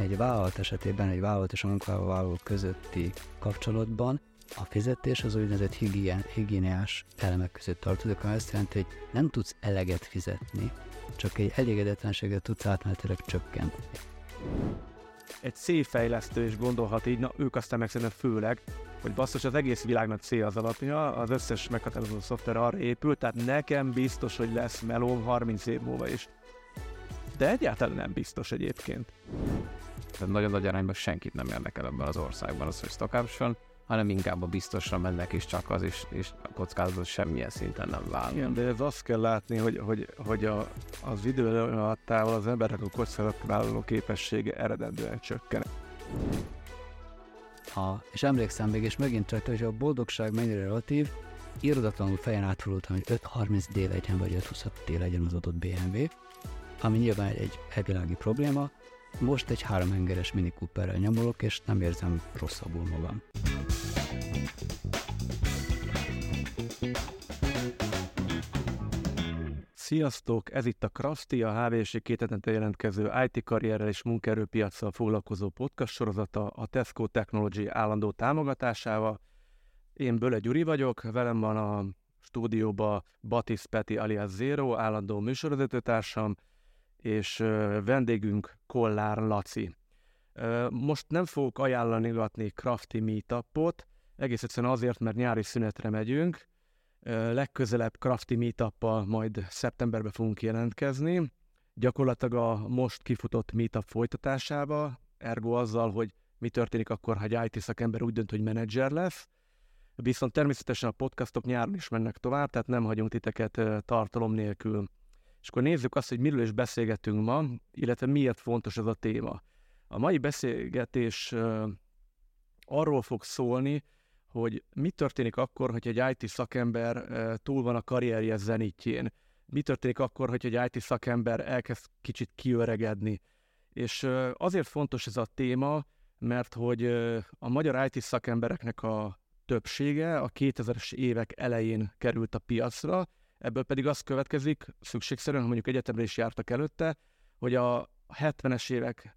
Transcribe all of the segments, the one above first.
egy vállalat esetében, egy vállalat és a munkavállaló közötti kapcsolatban a fizetés az úgynevezett higien, higiéniás elemek között tartozik, ami azt jelenti, hogy nem tudsz eleget fizetni, csak egy elégedetlenséget tudsz átmenetileg csökkenteni. Egy cégfejlesztő is gondolhat így, na ők aztán meg szerintem főleg, hogy basszus, az egész világnak cél az alapja, az összes meghatározó szoftver arra épül, tehát nekem biztos, hogy lesz melóm 30 év múlva is. De egyáltalán nem biztos egyébként. Tehát nagyon nagy arányban senkit nem érdekel ebben az országban az, hogy stock option, hanem inkább a biztosra mennek, és csak az, és, és a kockázatot semmilyen szinten nem vállal. Igen, de ez azt kell látni, hogy, hogy, hogy a, az idő alattával az emberek a kockázatvállaló képessége eredendően csökken. A, és emlékszem még, és megint csak, hogy a boldogság mennyire relatív, irodatlanul fejen átfordultam, hogy 5.30D legyen, vagy 5.26D legyen az adott BMW, ami nyilván egy elvilági probléma. Most egy három hengeres Mini Cooperrel nyomolok, és nem érzem rosszabbul magam. Sziasztok! Ez itt a Krafti, a HVS két hetente jelentkező IT karrierrel és munkaerőpiacsal foglalkozó podcast sorozata a Tesco Technology állandó támogatásával. Én Böle Gyuri vagyok, velem van a stúdióba Batis Peti alias Zero, állandó műsorvezetőtársam, és vendégünk Kollár Laci. Most nem fogok ajánlani Crafty Meetupot, egész egyszerűen azért, mert nyári szünetre megyünk, legközelebb Crafty meetup majd szeptemberben fogunk jelentkezni, gyakorlatilag a most kifutott meetup folytatásába, ergo azzal, hogy mi történik akkor, ha egy IT szakember úgy dönt, hogy menedzser lesz, viszont természetesen a podcastok nyáron is mennek tovább, tehát nem hagyunk titeket tartalom nélkül. És akkor nézzük azt, hogy miről is beszélgetünk ma, illetve miért fontos ez a téma. A mai beszélgetés arról fog szólni, hogy mi történik akkor, hogy egy IT szakember túl van a karrierje zenítjén. Mi történik akkor, hogy egy IT szakember elkezd kicsit kiöregedni. És azért fontos ez a téma, mert hogy a magyar IT szakembereknek a többsége a 2000-es évek elején került a piacra, ebből pedig az következik, szükségszerűen, ha mondjuk egyetemre is jártak előtte, hogy a 70-es évek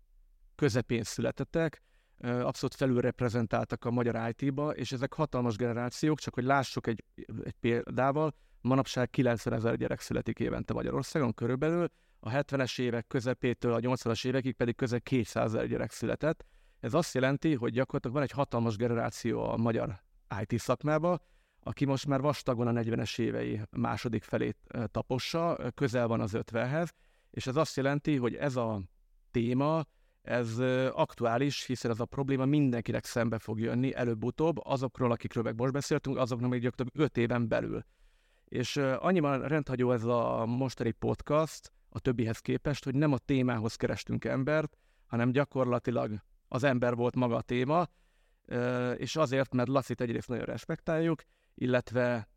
közepén születettek, abszolút felülreprezentáltak a magyar IT-ba, és ezek hatalmas generációk, csak hogy lássuk egy, egy példával, manapság 90 ezer gyerek születik évente Magyarországon körülbelül, a 70-es évek közepétől a 80-as évekig pedig közel 200 ezer gyerek született. Ez azt jelenti, hogy gyakorlatilag van egy hatalmas generáció a magyar IT szakmába, aki most már vastagon a 40-es évei második felét tapossa, közel van az 50-hez, és ez azt jelenti, hogy ez a téma, ez aktuális, hiszen ez a probléma mindenkinek szembe fog jönni előbb-utóbb, azokról, akikről meg most beszéltünk, azoknak még gyakorlatilag 5 éven belül. És annyiban rendhagyó ez a mostani podcast a többihez képest, hogy nem a témához kerestünk embert, hanem gyakorlatilag az ember volt maga a téma, és azért, mert Lacit egyrészt nagyon respektáljuk, illetve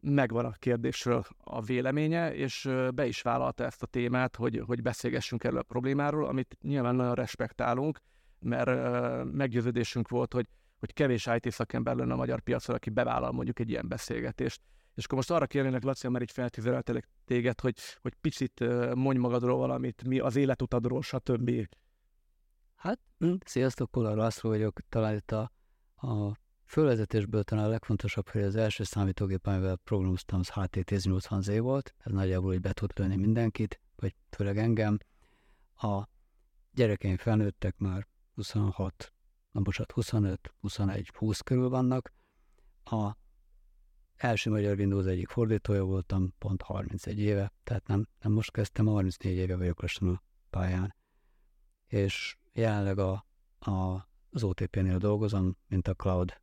megvan a kérdésről a véleménye, és be is vállalta ezt a témát, hogy, hogy beszélgessünk erről a problémáról, amit nyilván nagyon respektálunk, mert meggyőződésünk volt, hogy, hogy kevés IT szakember lenne a magyar piacon, aki bevállal mondjuk egy ilyen beszélgetést. És akkor most arra kérnének, Laci, mert így feltizeltelek téged, hogy, hogy picit mondj magadról valamit, mi az életutadról, stb. Hát, hm, sziasztok, Kolar László vagyok, talán itt a, a Fölvezetésből talán a legfontosabb, hogy az első számítógép, amivel programoztam, az HT1080Z volt, ez nagyjából úgy be tud lőni mindenkit, vagy főleg engem. A gyerekeim felnőttek már 26, na bocsánat, 25, 21, 20 körül vannak. A első magyar Windows egyik fordítója voltam, pont 31 éve, tehát nem, nem most kezdtem, 34 éve vagyok lassan a pályán. És jelenleg a, a, az OTP-nél dolgozom, mint a cloud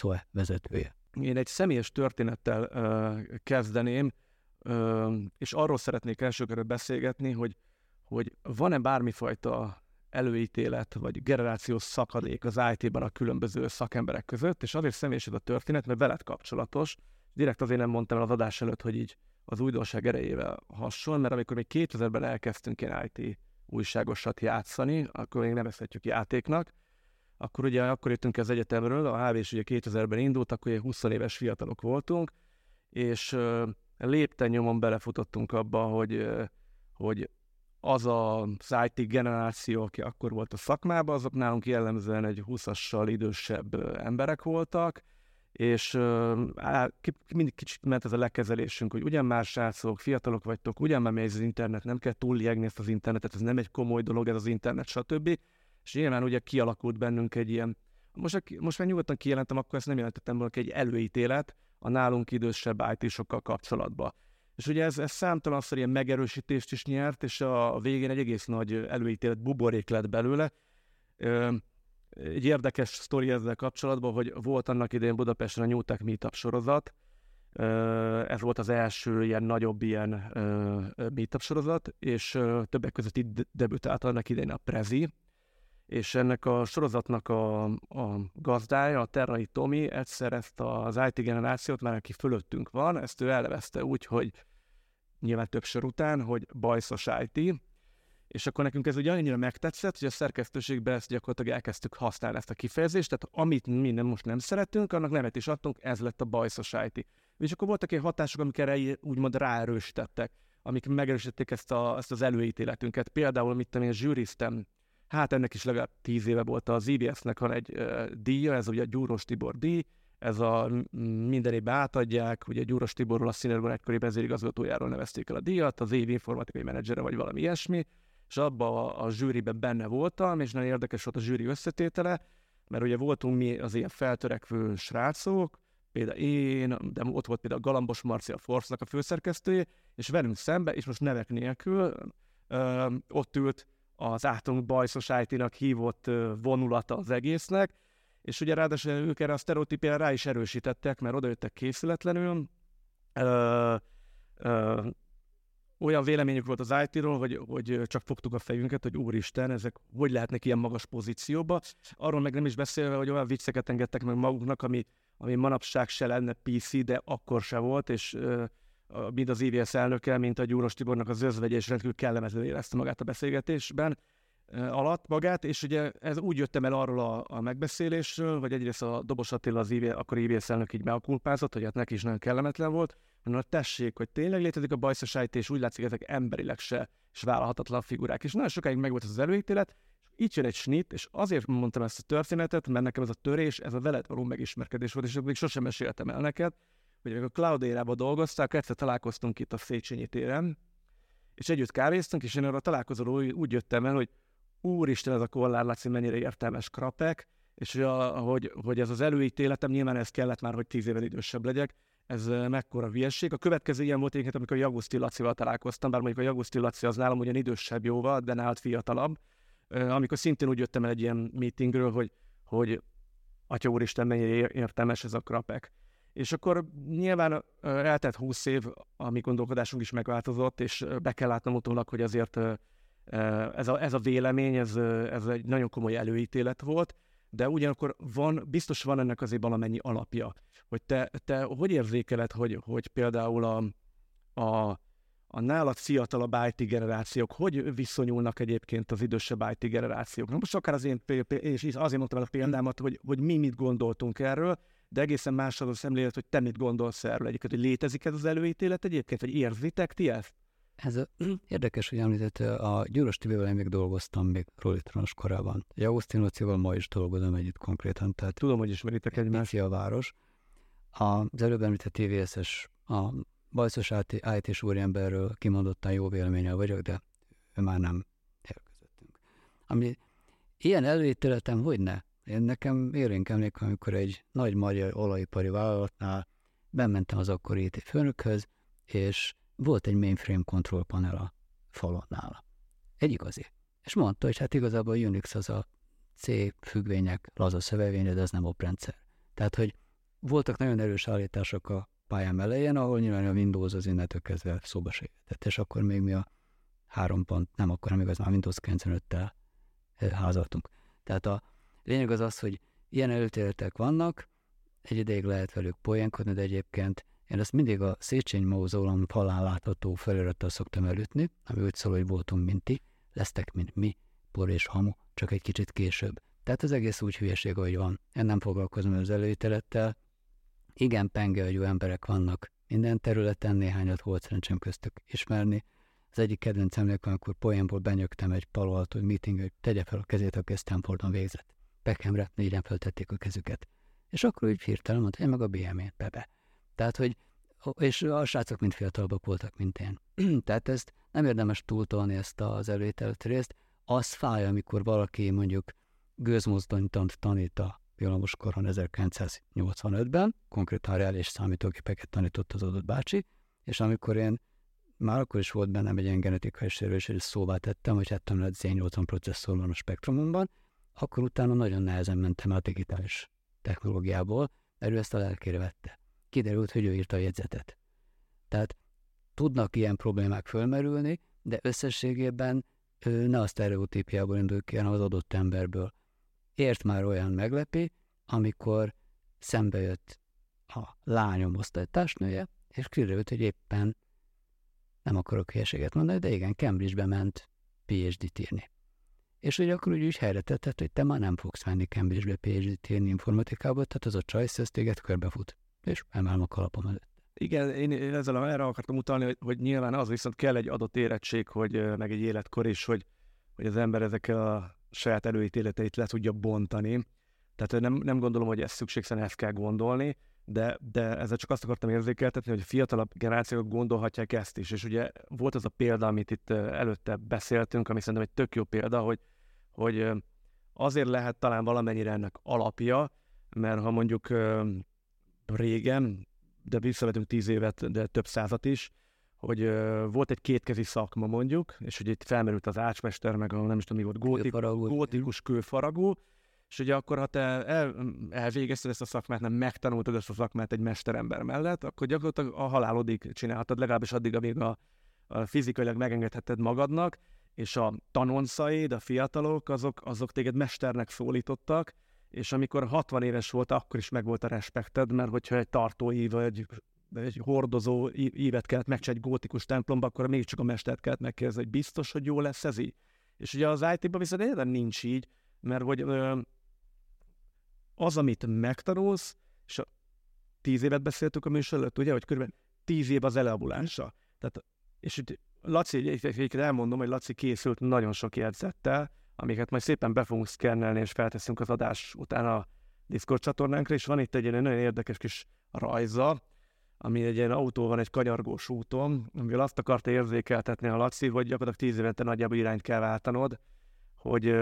COE vezetője. Én egy személyes történettel uh, kezdeném, uh, és arról szeretnék elsőkörre beszélgetni, hogy, hogy van-e bármifajta előítélet vagy generációs szakadék az IT-ban a különböző szakemberek között, és azért személyes a történet, mert veled kapcsolatos. Direkt azért nem mondtam el az adás előtt, hogy így az újdonság erejével hasonl, mert amikor még 2000-ben elkezdtünk ilyen IT újságosat játszani, akkor még nevezhetjük játéknak, akkor ugye akkor jöttünk az egyetemről, a HV is ugye 2000-ben indult, akkor ugye 20 éves fiatalok voltunk, és lépten nyomon belefutottunk abba, hogy, hogy az az IT generáció, aki akkor volt a szakmában, azok nálunk jellemzően egy 20-assal idősebb emberek voltak, és á, mindig kicsit ment ez a lekezelésünk, hogy ugyan már srácok, fiatalok vagytok, ugyan már megy az internet, nem kell túljegni ezt az internetet, ez nem egy komoly dolog ez az internet, stb. És nyilván ugye kialakult bennünk egy ilyen, most, most már nyugodtan kijelentem, akkor ezt nem jelentettem volna egy előítélet a nálunk idősebb IT-sokkal kapcsolatban. És ugye ez, ez számtalanszor ilyen megerősítést is nyert, és a, végén egy egész nagy előítélet buborék lett belőle. Egy érdekes sztori ezzel kapcsolatban, hogy volt annak idején Budapesten a Newtek Meetup sorozat, ez volt az első ilyen nagyobb ilyen meetup sorozat, és többek között itt debütált annak idején a Prezi, és ennek a sorozatnak a, a gazdája, a Terrai Tomi egyszer ezt az IT generációt, már aki fölöttünk van, ezt ő elnevezte úgy, hogy nyilván több sor után, hogy bajszos IT, és akkor nekünk ez ugye annyira megtetszett, hogy a szerkesztőségben ezt gyakorlatilag elkezdtük használni ezt a kifejezést, tehát amit mi nem, most nem szeretünk, annak nevet is adtunk, ez lett a bajszos IT. És akkor voltak ilyen hatások, amik erre úgymond ráerősítettek, amik megerősítették ezt, a, ezt az előítéletünket. Például, mit tudom én, zsűriztem, hát ennek is legalább tíz éve volt az IBS-nek van egy díja, ez ugye a Gyúros Tibor díj, ez a minden évben átadják, ugye Gyúros Tiborról a Színerban egykori vezérigazgatójáról nevezték el a díjat, az év informatikai menedzsere vagy valami ilyesmi, és abban a, a zsűriben benne voltam, és nagyon érdekes volt a zsűri összetétele, mert ugye voltunk mi az ilyen feltörekvő srácok, például én, de ott volt például Galambos Marci, a Force-nak a főszerkesztője, és velünk szembe, és most nevek nélkül, ö, ott ült az általunk bajszos IT-nak hívott vonulata az egésznek, és ugye ráadásul ők erre a sztereotípiára rá is erősítettek, mert odajöttek készületlenül, ö, ö, olyan véleményük volt az IT-ról, hogy, hogy csak fogtuk a fejünket, hogy úristen, ezek hogy lehetnek ilyen magas pozícióba. Arról meg nem is beszélve, hogy olyan vicceket engedtek meg maguknak, ami, ami manapság se lenne PC, de akkor se volt, és mind az IVS elnöke, mint a Gyúros Tibornak az özvegye, és rendkívül kellemetlenül érezte magát a beszélgetésben alatt magát, és ugye ez úgy jöttem el arról a, a megbeszélésről, hogy egyrészt a Dobos Attila, az IV, akkor IVS elnök így meakulpázott, hogy hát neki is nagyon kellemetlen volt, mondom, tessék, hogy tényleg létezik a bajszosájt, és úgy látszik, ezek emberileg se és vállalhatatlan figurák. És nagyon sokáig megvolt az előítélet, és így jön egy snit, és azért mondtam ezt a történetet, mert nekem ez a törés, ez a veled való megismerkedés volt, és még sosem meséltem el neked, hogy amikor a Cloud Era-ba dolgozták, egyszer találkoztunk itt a Széchenyi téren, és együtt kávéztunk, és én arra találkozóról úgy jöttem el, hogy úristen, ez a Kollár Laci mennyire értelmes krapek, és a, hogy, hogy ez az előítéletem, nyilván ez kellett már, hogy tíz éven idősebb legyek, ez mekkora hülyeség. A következő ilyen volt egyébként, amikor Jaguszti Lacival találkoztam, bár mondjuk a Jaguszti Laci az nálam ugyan idősebb jóval, de nált fiatalabb, amikor szintén úgy jöttem el egy ilyen meetingről, hogy, hogy Atya úristen, mennyire értelmes ez a krapek. És akkor nyilván eltelt húsz év, a mi gondolkodásunk is megváltozott, és be kell látnom utólag, hogy azért ez a, ez a vélemény, ez, ez egy nagyon komoly előítélet volt, de ugyanakkor van, biztos van ennek azért valamennyi alapja. Hogy te, te hogy érzékeled, hogy, hogy például a, a, a nálad fiatalabb IT generációk hogy viszonyulnak egyébként az idősebb IT generációk? Most akár az én, és azért mondtam el a példámat, hogy, hogy mi mit gondoltunk erről, de egészen más az a szemlélet, hogy te mit gondolsz erről egyébként, hogy létezik ez az előítélet egyébként, vagy érzitek ti ezt? Ez a, érdekes, hogy említett, a Gyuros TV-vel én még dolgoztam még Rolitronos korában. Egy Augustin ma is dolgozom együtt konkrétan. Tehát Tudom, hogy ismeritek egymást. a város. Az előbb említett TVS-es, a bajszos IT-s úriemberről kimondottan jó véleménye vagyok, de ő már nem elközöttünk. Ami ilyen előítéletem, hogy ne? Én nekem érénk emlék, amikor egy nagy magyar olajipari vállalatnál bementem az akkori IT főnökhöz, és volt egy mainframe control panel a falon nála. Egy igazi. És mondta, hogy hát igazából a Unix az a C függvények laza szövevénye, de ez nem oprendszer. Tehát, hogy voltak nagyon erős állítások a pályám elején, ahol nyilván a Windows az innentől kezdve szóba se jöttett, és akkor még mi a három pont, nem akkor, nem igaz, már Windows 95-tel házaltunk. Tehát a lényeg az az, hogy ilyen előtéletek vannak, egy ideig lehet velük poénkodni, de egyébként én ezt mindig a Széchenyi Mauzólum falán látható felirattal szoktam elütni, ami úgy szól, hogy voltunk, mint ti, lesztek, mint mi, por és hamu, csak egy kicsit később. Tehát az egész úgy hülyeség, hogy van. Én nem foglalkozom az előítelettel. Igen, penge, hogy jó emberek vannak minden területen, néhányat volt szerencsém köztük ismerni. Az egyik kedvenc emlékem, amikor poénból benyögtem egy palo hogy meeting, hogy tegye fel a kezét, aki Stanfordon végzett. Beckhamre négyen feltették a kezüket. És akkor úgy hirtelen mondta, én meg a BM-ét bebe. Tehát, hogy és a srácok mind fiatalabbak voltak, mint én. Tehát ezt nem érdemes túltolni ezt az előételt részt. Az fáj, amikor valaki mondjuk gőzmozdonytant tanít a villamos koron 1985-ben, konkrétan reális számítógépeket tanított az adott bácsi, és amikor én már akkor is volt bennem egy ilyen genetikai sérülés, és szóvá tettem, hogy hát lehet Z80 processzor van a spektrumomban, akkor utána nagyon nehezen mentem a digitális technológiából, mert ő ezt a lelkére vette. Kiderült, hogy ő írta a jegyzetet. Tehát tudnak ilyen problémák fölmerülni, de összességében ne a sztereotípiából indul ki, hanem az adott emberből. Ért már olyan meglepi, amikor szembe jött a lányom osztálytársnője, és kiderült, hogy éppen nem akarok hülyeséget mondani, de igen, Cambridge-be ment PhD-t írni. És hogy akkor úgy, úgy helyre tettet, hogy te már nem fogsz menni Cambridge-be PhD-t írni informatikába, tehát az a csajsz, ez téged körbefut, és emelem a kalapom előtt. Igen, én ezzel erre akartam utalni, hogy, hogy nyilván az viszont kell egy adott érettség, hogy meg egy életkor is, hogy, hogy az ember ezekkel a saját előítéleteit le tudja bontani. Tehát nem, nem gondolom, hogy ez szükségszerűen ezt kell gondolni, de, de ezzel csak azt akartam érzékeltetni, hogy a fiatalabb generációk gondolhatják ezt is. És ugye volt az a példa, amit itt előtte beszéltünk, ami szerintem egy tök jó példa, hogy, hogy azért lehet talán valamennyire ennek alapja, mert ha mondjuk régen, de visszavetünk tíz évet, de több százat is, hogy volt egy kétkezi szakma mondjuk, és hogy itt felmerült az ácsmester, meg a nem is tudom mi volt, gótik, gótikus kőfaragó, és ugye akkor, ha te el, elvégezted ezt a szakmát, nem megtanultad ezt a szakmát egy mesterember mellett, akkor gyakorlatilag a halálodig csinálhatod, legalábbis addig, amíg a, a fizikailag megengedheted magadnak, és a tanonszaid, a fiatalok, azok, azok téged mesternek szólítottak, és amikor 60 éves volt, akkor is megvolt a respekted, mert hogyha egy tartói vagy egy hordozó ívet kellett megcsinálni egy gótikus templomba, akkor még csak a mestert kellett megkérdezni, hogy biztos, hogy jó lesz ez így. És ugye az IT-ban viszont egyáltalán nincs így, mert hogy az, amit megtanulsz, és a tíz évet beszéltük a műsor előtt, ugye, hogy körülbelül tíz év az eleabulása. Tehát, és itt Laci, egyébként elmondom, hogy Laci készült nagyon sok jegyzettel, amiket majd szépen be fogunk szkennelni, és felteszünk az adás után a Discord csatornánkra, és van itt egy nagyon érdekes kis rajza, ami egy ilyen autó van egy kanyargós úton, amivel azt akarta érzékeltetni a Laci, hogy gyakorlatilag tíz évente nagyjából irányt kell váltanod, hogy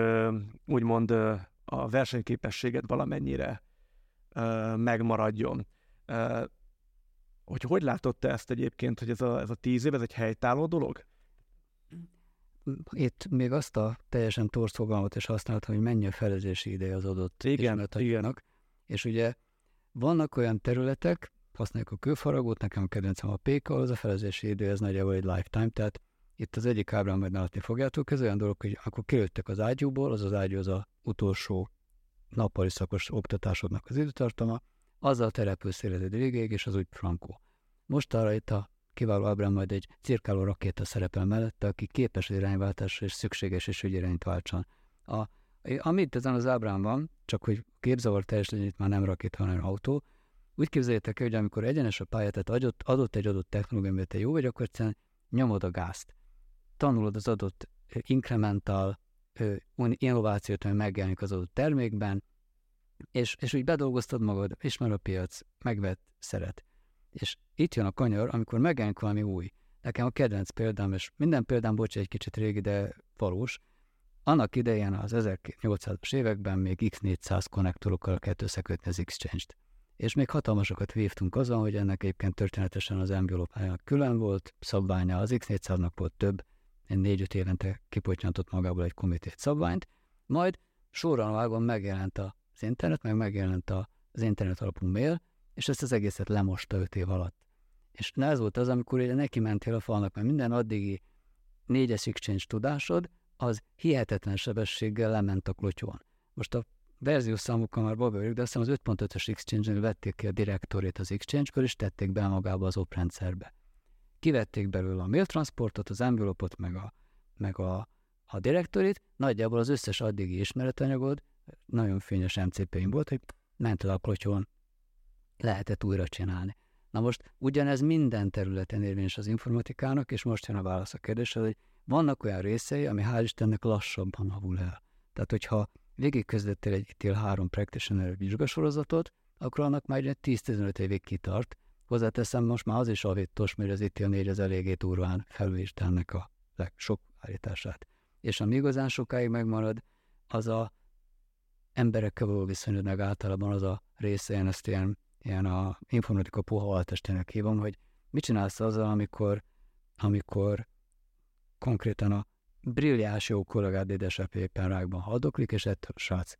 úgymond a versenyképességet valamennyire megmaradjon. Hogy hogy látott te ezt egyébként, hogy ez a, ez a tíz év, ez egy helytálló dolog? Itt még azt a teljesen torsz fogalmat is használtam, hogy mennyi a felezési ideje az adott igen, igen. És ugye vannak olyan területek, használjuk a kőfaragót, nekem a kedvencem a péka, az a felezési idő, ez nagyjából egy lifetime, tehát itt az egyik ábrán majd látni fogjátok, ez olyan dolog, hogy akkor kilőttek az ágyúból, az az ágyú az a utolsó nappali szakos oktatásodnak az időtartama, azzal települsz életed végéig, és az úgy frankó. Most arra itt a kiváló ábrán majd egy cirkáló rakéta szerepel mellette, aki képes irányváltásra és szükséges és hogy irányt váltson. A, amit ezen az ábrán van, csak hogy képzavar teljes legyen, itt már nem rakéta, hanem autó, úgy képzeljétek el, hogy amikor egyenes a pályát, tehát adott, adott egy adott technológia, mert te jó vagy, akkor egyszerűen nyomod a gázt. Tanulod az adott incremental innovációt, ami megjelenik az adott termékben, és, és úgy bedolgoztad magad, ismer a piac, megvett, szeret. És itt jön a kanyar, amikor megjelenik valami új. Nekem a kedvenc példám, és minden példám, bocs, egy kicsit régi, de valós, annak idején az 1800-as években még X400 konnektorokkal kellett összekötni az Exchange-t. És még hatalmasokat vívtunk azon, hogy ennek egyébként történetesen az envelopájának külön volt, szabványa az X400-nak volt több, négy-öt évente kipotyantott magából egy komitét szabványt, majd sorra vágón megjelent az internet, meg megjelent az internet alapú mail, és ezt az egészet lemosta öt év alatt. És ez volt az, amikor neki mentél a falnak, mert minden addigi négyes exchange tudásod, az hihetetlen sebességgel lement a klotyón. Most a verziós számokkal már babőrük, de azt hiszem az 5.5-ös Exchange-nél vették ki a direktorét az Exchange-ből, és tették be magába az op rendszerbe. Kivették belőle a mail transportot, az envelope meg a, meg a, a direktorit, nagyjából az összes addigi ismeretanyagod, nagyon fényes MCP-im volt, hogy ment a klotyón, lehetett újra csinálni. Na most ugyanez minden területen érvényes az informatikának, és most jön a válasz a kérdésre, hogy vannak olyan részei, ami hál' Istennek lassabban havul el. Tehát, hogyha végigkezdettél egy ITIL 3 practitioner vizsgasorozatot, akkor annak már egy 10-15 évig kitart. Hozzáteszem, most már az is avítos, mert az ITIL 4 az eléggé durván felülítelnek a sok állítását. És ami igazán sokáig megmarad, az a emberekkel való viszonyodnak általában az a része, én ezt ilyen, ilyen a informatika puha altestének hívom, hogy mit csinálsz azzal, amikor, amikor konkrétan a brilliás jó kollégád édesapja éppen rákban haldoklik, és ettől srác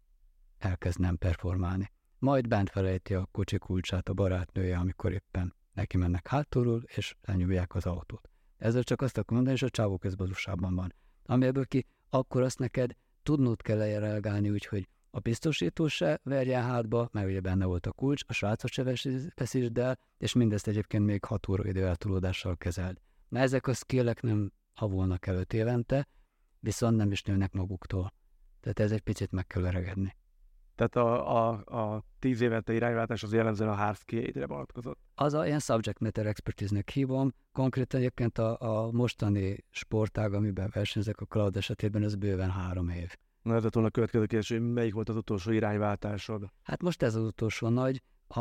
elkezd nem performálni. Majd bent felejti a kocsi kulcsát a barátnője, amikor éppen neki mennek hátulról, és lenyúlják az autót. Ezzel csak azt akarom mondani, és a csávó közbazusában van. Ami ebből ki, akkor azt neked tudnod kell reagálni úgy, hogy a biztosító se verjen hátba, mert ugye benne volt a kulcs, a srácot se veszítsd el, és mindezt egyébként még hat óra idő eltolódással kezeld. Na ezek a skillek nem havulnak előtt évente, viszont nem is nőnek maguktól. Tehát ez egy picit meg kell öregedni. Tehát a, a, a tíz évente irányváltás az jellemzően a hard skill vonatkozott? Az a ilyen subject matter expertise-nek hívom. Konkrétan egyébként a, a mostani sportág, amiben versenyzek a cloud esetében, ez bőven három év. Na ez a következő kérdés, hogy melyik volt az utolsó irányváltásod? Hát most ez az utolsó nagy. A,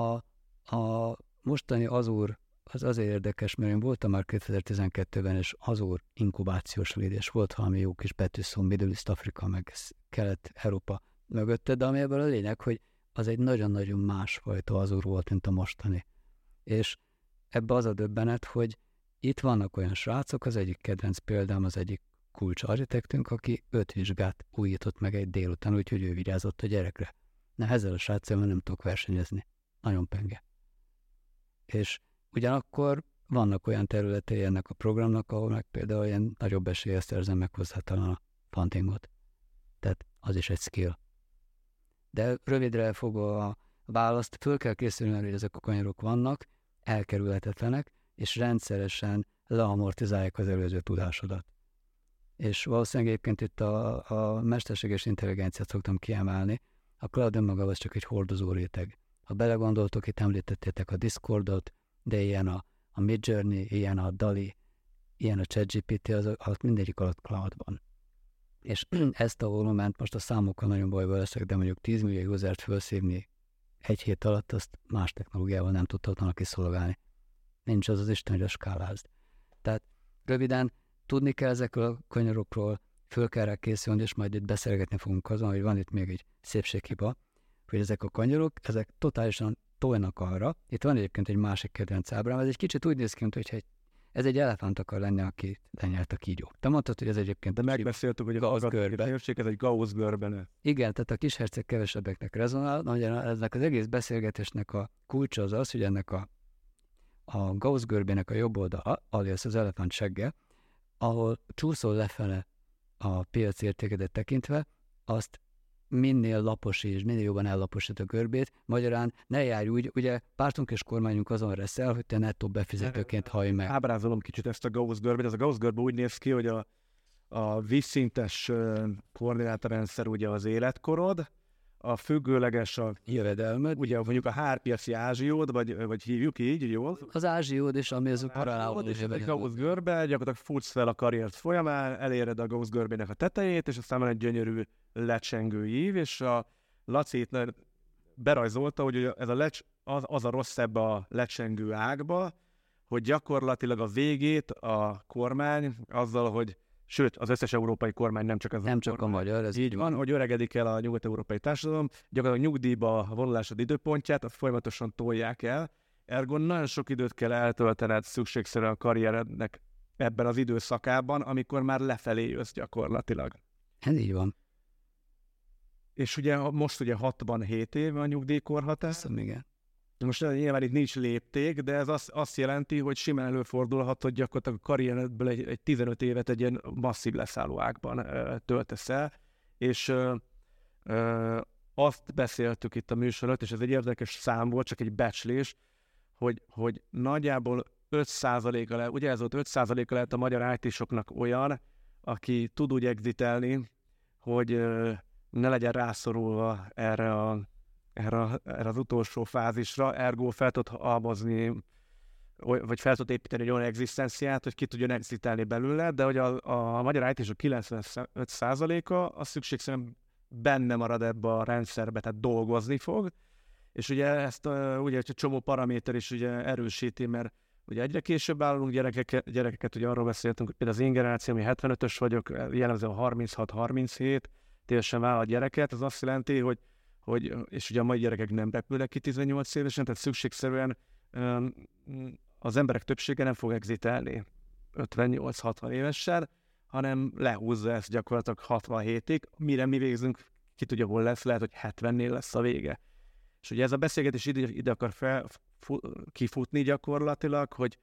a mostani Azur az azért érdekes, mert én voltam már 2012-ben, és Azur inkubációs és volt valami jó kis betűszó, Middle East Afrika, meg Kelet-Európa mögötte, de ami ebből a lényeg, hogy az egy nagyon-nagyon másfajta Azur volt, mint a mostani. És ebbe az a döbbenet, hogy itt vannak olyan srácok, az egyik kedvenc példám, az egyik kulcs architektünk, aki öt vizsgát újított meg egy délután, úgyhogy ő vigyázott a gyerekre. Na ezzel a sráccal nem tudok versenyezni. Nagyon penge. És ugyanakkor vannak olyan területei ennek a programnak, ahol meg például ilyen nagyobb esélye szerzem meg hozzá talán a fantingot. Tehát az is egy skill. De rövidre fogva a választ, föl kell készülni, hogy ezek a kanyarok vannak, elkerülhetetlenek, és rendszeresen leamortizálják az előző tudásodat és valószínűleg egyébként itt a, a mesterséges intelligenciát szoktam kiemelni, a cloud önmaga az csak egy hordozó réteg. Ha belegondoltok, itt említettétek a Discordot, de ilyen a, a Midjourney, ilyen a DALI, ilyen a ChatGPT, az, az mindegyik alatt cloudban. És ezt a volument most a számokkal nagyon bajba leszek, de mondjuk 10 millió usert felszívni egy hét alatt, azt más technológiával nem tudhatnak kiszolgálni. Nincs az az Isten, hogy a skálázd. Tehát röviden tudni kell ezekről a kanyarokról, föl kell rá készülni, és majd itt beszélgetni fogunk azon, hogy van itt még egy szépséghiba, hogy ezek a kanyarok, ezek totálisan tolnak arra. Itt van egyébként egy másik kedvenc ábrám, ez egy kicsit úgy néz ki, hogy egy, ez egy elefánt akar lenni, aki lenyelt a kígyó. Te mondtad, hogy ez egyébként... De megbeszéltük, hogy a Gauss görbe. ez egy Gauss görbe. Igen, tehát a kis herceg kevesebbeknek rezonál. Na, ugye ennek az egész beszélgetésnek a kulcsa az az, hogy ennek a, a Gauss görbének a jobb oldala, alias az elefánt segge, ahol csúszol lefele a piac értékedet tekintve, azt minél laposíts, minél jobban ellaposít a görbét, magyarán ne járj úgy, ugye pártunk és kormányunk azon reszel, hogy te nettó befizetőként haj meg. Ábrázolom kicsit ezt a Gauss görbét, ez a Gauss görbe úgy néz ki, hogy a, a vízszintes koordinátorrendszer ugye az életkorod, a függőleges a jövedelmed. Ugye mondjuk a hárpiaci ázsiód, vagy, vagy hívjuk így, jó? Az ázsiód és ami az a korálód és egy Gauss görbe, gyakorlatilag futsz fel a karriert folyamán, eléred a Gauss görbének a tetejét, és aztán van egy gyönyörű lecsengő ív, és a Laci berajzolta, hogy ez a lecs, az, az a rossz ebbe a lecsengő ágba, hogy gyakorlatilag a végét a kormány azzal, hogy sőt, az összes európai kormány nem csak az Nem a csak kormány. a magyar, ez így van, hogy öregedik el a nyugat-európai társadalom, gyakorlatilag nyugdíjba vonulásod időpontját, azt folyamatosan tolják el, ergo nagyon sok időt kell eltöltened szükségszerűen a karrierednek ebben az időszakában, amikor már lefelé jössz gyakorlatilag. Ez így van. És ugye most ugye 67 év a nyugdíjkorhatár. Hiszem, igen. Most nyilván itt nincs lépték, de ez azt, azt jelenti, hogy simán előfordulhat, hogy gyakorlatilag a karrieredből egy, egy 15 évet egy ilyen masszív leszállóákban ö, töltesz el, és ö, ö, azt beszéltük itt a műsor előtt, és ez egy érdekes szám volt, csak egy becslés, hogy, hogy nagyjából 5%-a le, ugye ez volt 5%-a lehet a magyar it olyan, aki tud úgy exitelni, hogy ne legyen rászorulva erre a erre, erre az utolsó fázisra, ergo fel tud halmozni vagy fel tud építeni egy olyan egzisztenciát, hogy ki tudjon exitálni belőle, de hogy a, a magyar it a 95%-a az szükségszerűen benne marad ebbe a rendszerbe, tehát dolgozni fog, és ugye ezt uh, ugye egy csomó paraméter is ugye erősíti, mert ugye egyre később állunk gyerekek, gyerekeket, ugye arról beszéltünk, hogy például az én generációm, ami 75-ös vagyok, jellemzően 36-37, teljesen vállal gyereket, az azt jelenti, hogy, hogy, és ugye a mai gyerekek nem repülnek ki 18 évesen, tehát szükségszerűen um, az emberek többsége nem fog exitelni 58-60 évesen, hanem lehúzza ezt gyakorlatilag 67-ig, mire mi végzünk, ki tudja, hol lesz, lehet, hogy 70-nél lesz a vége. És ugye ez a beszélgetés ide, ide akar fel, fu, kifutni gyakorlatilag, hogy,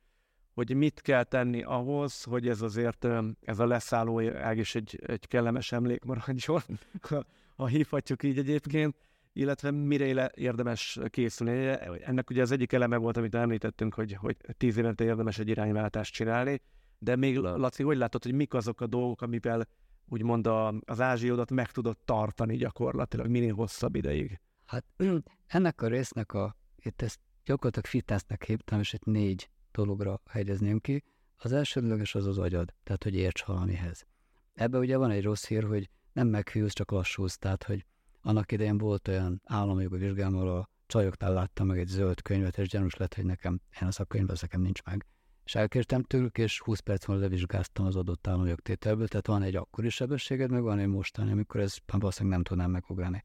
hogy mit kell tenni ahhoz, hogy ez azért, ez a leszálló ág is egy, egy kellemes emlék maradjon, ha hívhatjuk így egyébként, illetve mire érdemes készülni. Ennek ugye az egyik eleme volt, amit említettünk, hogy, hogy tíz évente érdemes egy irányváltást csinálni, de még Laci, hogy látod, hogy mik azok a dolgok, amivel úgymond a, az ázsiódat meg tudod tartani gyakorlatilag minél hosszabb ideig? Hát ennek a résznek a, itt ezt gyakorlatilag fitnessnek hívtam, és itt négy dologra helyezném ki. Az elsődleges az az agyad, tehát hogy érts valamihez. Ebben ugye van egy rossz hír, hogy nem meghűlsz, csak lassulsz, tehát hogy annak idején volt olyan állami jogi vizsgálom, ahol a csajoknál láttam meg egy zöld könyvet, és gyanús lett, hogy nekem ilyen az a könyv, az nekem nincs meg. És elkértem tőlük, és 20 perc múlva levizsgáztam az adott állami jogtételből, tehát van egy akkori sebességed, meg van egy mostani, amikor ez valószínűleg nem tudnám megugrani.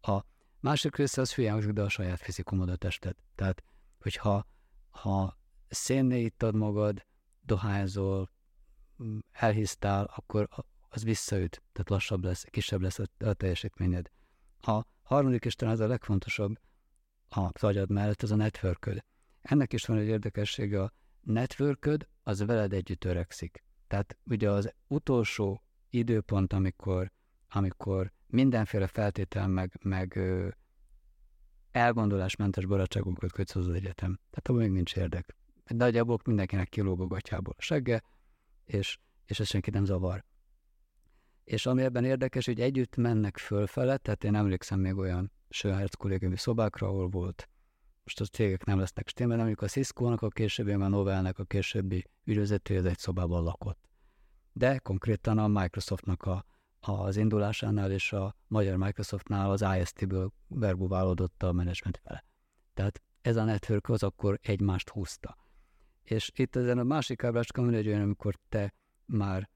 A másik része az hülye de a saját fizikumod a tested. Tehát, hogyha ha szénné ittad magad, dohányzol, elhisztál, akkor az visszaüt, tehát lassabb lesz, kisebb lesz a teljesítményed. A harmadik, és talán ez a legfontosabb az agyad mellett, az a network Ennek is van egy érdekessége, a network az veled együtt öregszik. Tehát ugye az utolsó időpont, amikor, amikor mindenféle feltétel meg, meg ö, elgondolásmentes barátságunkat kötsz az egyetem. Tehát abban még nincs érdek. De Nagyjából mindenkinek kilóg a gatyából a segge, és, és ez senki nem zavar. És ami ebben érdekes, hogy együtt mennek fölfele, tehát én emlékszem még olyan Sőherc kollégiumi szobákra, ahol volt most a cégek nem lesznek stimmel, amikor a Cisco-nak, a későbbi, a Novell-nek a későbbi ügyvezető, ez egy szobában lakott. De konkrétan a Microsoftnak a, az indulásánál és a magyar Microsoftnál az IST-ből verbuválódott a menedzsment vele. Tehát ez a network az akkor egymást húzta. És itt ezen a másik ábrácskán van egy amikor te már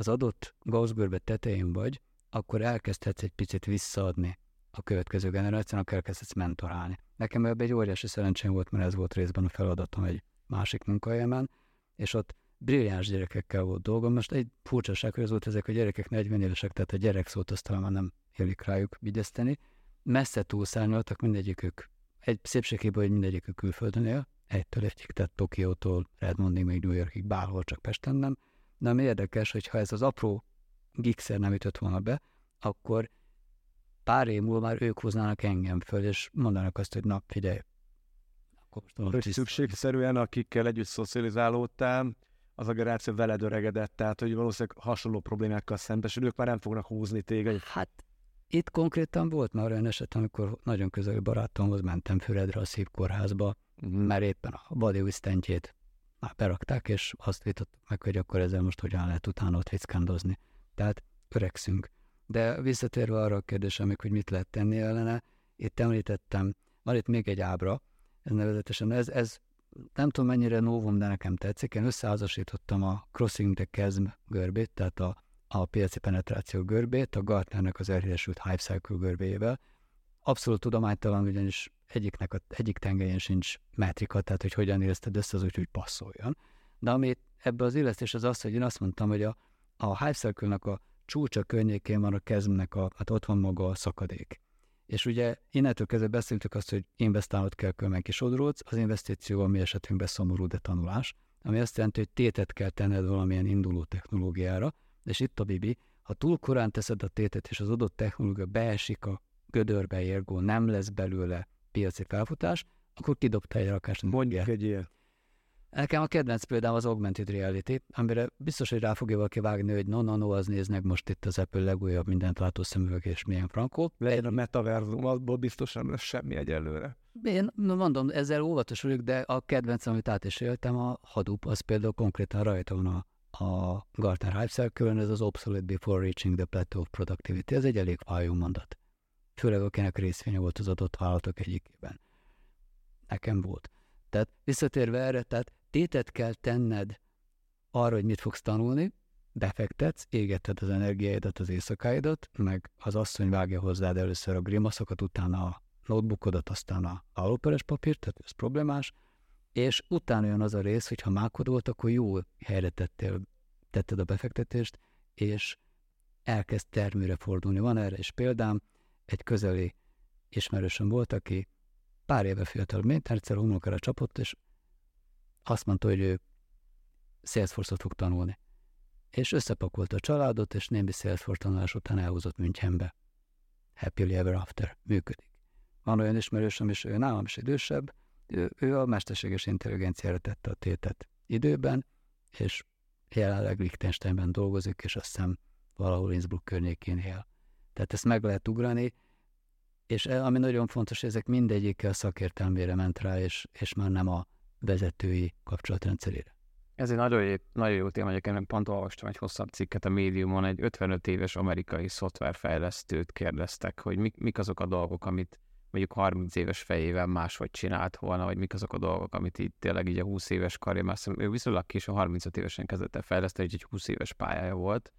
az adott Gauss-görbe tetején vagy, akkor elkezdhetsz egy picit visszaadni a következő generációnak, elkezdhetsz mentorálni. Nekem ebben egy óriási szerencsém volt, mert ez volt részben a feladatom egy másik munkahelyemen, és ott brilliáns gyerekekkel volt dolgom. Most egy furcsaság, hogy az volt ezek a gyerekek 40 évesek, tehát a gyerek szót azt talán már nem élik rájuk vigyezteni. Messze túlszárnyaltak mindegyikük. Egy szépségében, hogy mindegyikük külföldön él, egytől egyik, tehát Tokiótól Redmondig, még New Yorkig, bárhol csak Pesten nem. Ami érdekes, hogy ha ez az apró gigszer nem ütött volna be, akkor pár év múlva már ők hoznának engem föl, és mondanak azt, hogy nap figyelj, akkor most hogy szükségszerűen, akikkel együtt szocializálódtál, az a generáció veled öregedett, tehát hogy valószínűleg hasonló problémákkal szembesül, ők már nem fognak húzni téged. Hát itt konkrétan volt már olyan eset, amikor nagyon közeli barátomhoz mentem Füredre a szívkórházba, uh-huh. mert éppen a stentjét már berakták, és azt vitattuk meg, hogy akkor ezzel most hogyan lehet utána ott vickandozni. Tehát öregszünk. De visszatérve arra a kérdésre, még, hogy mit lehet tenni ellene, itt említettem, van itt még egy ábra, ez nevezetesen, ez, ez nem tudom mennyire novum, de nekem tetszik. Én összeházasítottam a Crossing the Chasm görbét, tehát a, a piaci penetráció görbét, a Gartnernek az elhíresült Hype Cycle görbéjével. Abszolút tudománytalan, ugyanis egyiknek a, egyik tengelyén sincs metrika, tehát hogy hogyan érezted össze az úgy, hogy passzoljon. De ami ebből az illesztés az az, hogy én azt mondtam, hogy a, a Hype Cycle-nak a csúcsa környékén van a kezmnek, a, hát ott van maga a szakadék. És ugye innentől kezdve beszéltük azt, hogy investálnod kell körben kisodródsz, az investíció a mi esetünkben szomorú, de tanulás, ami azt jelenti, hogy tétet kell tenned valamilyen induló technológiára, és itt a bibi, ha túl korán teszed a tétet, és az adott technológia beesik a gödörbe, érgó, nem lesz belőle piaci felfutás, akkor kidobta egy rakást. Mondjuk egy ilyen. Nekem a kedvenc példám az augmented reality, amire biztos, hogy rá fogja valaki vágni, hogy no, no, no, az néznek most itt az Apple legújabb mindent látó szemüveg, és milyen frankó. Legyen a metaverzum, abból biztos nem lesz semmi egyelőre. Én mondom, ezzel óvatos vagyok, de a kedvenc, amit át is éltem, a Hadoop, az például konkrétan rajta van a, a Gartner Hype circle ez az Obsolete Before Reaching the Plateau of Productivity. Ez egy elég fájó mondat. Főleg akinek részvénye volt az adott vállalatok egyikében. Nekem volt. Tehát visszatérve erre, tehát tétet kell tenned arra, hogy mit fogsz tanulni, befektetsz, égeted az energiáidat, az éjszakáidat, meg az asszony vágja hozzád először a grimaszokat, utána a notebookodat, aztán a alóperes papírt, tehát ez problémás, és utána jön az a rész, hogy ha mákod volt, akkor jól helyre tettél, tetted a befektetést, és elkezd termőre fordulni. Van erre is példám, egy közeli ismerősöm volt, aki pár éve fiatalabb, mint egyszer homlokra csapott, és azt mondta, hogy ő Salesforce-ot fog tanulni. És összepakolta a családot, és némi Salesforce tanulás után elhúzott Münchenbe. Happily ever after. Működik. Van olyan ismerősöm, és ő nálam is idősebb, ő, ő a mesterséges intelligenciára tette a tétet időben, és jelenleg Liechtensteinben dolgozik, és azt hiszem valahol Innsbruck környékén él. Tehát ezt meg lehet ugrani, és e, ami nagyon fontos, ezek mindegyik a szakértelmére ment rá, és, és már nem a vezetői kapcsolatrendszerére. Ez egy nagyon, jó, nagyon jó téma, egyébként pont olvastam egy hosszabb cikket a médiumon, egy 55 éves amerikai szoftverfejlesztőt kérdeztek, hogy mik, mik azok a dolgok, amit mondjuk 30 éves fejével máshogy csinált volna, vagy mik azok a dolgok, amit itt tényleg így a 20 éves karja, mert ő viszonylag későn 35 évesen kezdett el fejleszteni, így egy 20 éves pályája volt,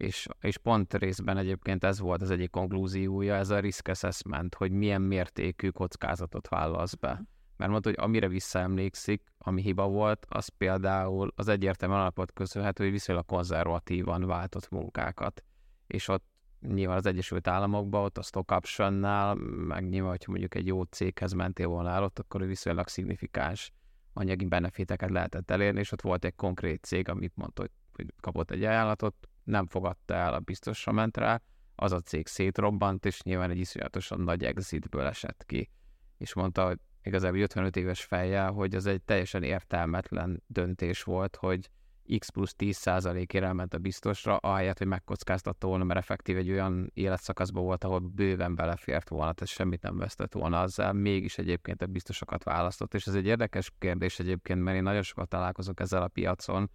és, és pont részben egyébként ez volt az egyik konklúziója, ez a risk assessment, hogy milyen mértékű kockázatot vállalsz be. Mert mondta, hogy amire visszaemlékszik, ami hiba volt, az például az egyértelműen alapot köszönhető, hogy viszonylag konzervatívan váltott munkákat. És ott nyilván az Egyesült Államokban, ott a stock optionnál, meg nyilván, hogyha mondjuk egy jó céghez mentél volna el, ott akkor viszonylag szignifikáns anyagi benefiteket lehetett elérni, és ott volt egy konkrét cég, amit mondta, hogy kapott egy ajánlatot, nem fogadta el, a biztosra ment rá, az a cég szétrobbant, és nyilván egy iszonyatosan nagy exitből esett ki. És mondta, hogy igazából 55 éves fejjel, hogy az egy teljesen értelmetlen döntés volt, hogy X plusz 10 százalékért elment a biztosra, ahelyett, hogy megkockáztatta volna, mert effektív egy olyan életszakaszban volt, ahol bőven belefért volna, tehát semmit nem vesztett volna azzal, mégis egyébként a biztosokat választott. És ez egy érdekes kérdés egyébként, mert én nagyon sokat találkozok ezzel a piacon,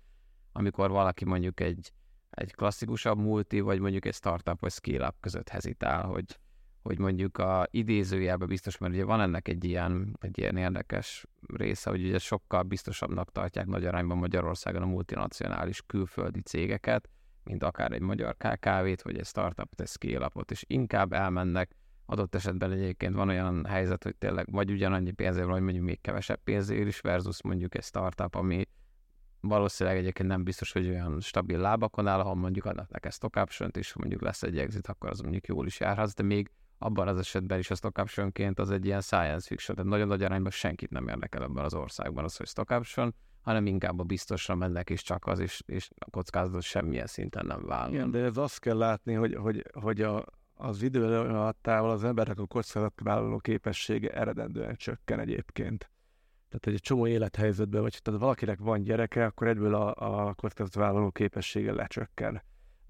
amikor valaki mondjuk egy, egy klasszikusabb multi, vagy mondjuk egy startup vagy scale-up között hezitál, hogy hogy mondjuk a idézőjelben biztos, mert ugye van ennek egy ilyen, egy ilyen érdekes része, hogy ugye sokkal biztosabbnak tartják nagy arányban Magyarországon a multinacionális külföldi cégeket, mint akár egy magyar KKV-t, vagy egy startupot, egy scale és inkább elmennek, adott esetben egyébként van olyan helyzet, hogy tényleg vagy ugyanannyi pénzért, vagy mondjuk még kevesebb pénzért is, versus mondjuk egy startup, ami valószínűleg egyébként nem biztos, hogy olyan stabil lábakon áll, ahol mondjuk adnak neked stock option és mondjuk lesz egy exit, akkor az mondjuk jól is járhatsz, de még abban az esetben is a stock optionként az egy ilyen science fiction, tehát nagyon nagy arányban senkit nem érdekel ebben az országban az, hogy stock option, hanem inkább a biztosra mennek, és csak az, és, és a kockázatot semmilyen szinten nem vállal. Igen, de ez azt kell látni, hogy, hogy, hogy a, az idő alattával az emberek a kockázatvállaló képessége eredendően csökken egyébként. Tehát, egy csomó élethelyzetben, vagy tehát valakinek van gyereke, akkor egyből a, a kockázatvállaló képessége lecsökken.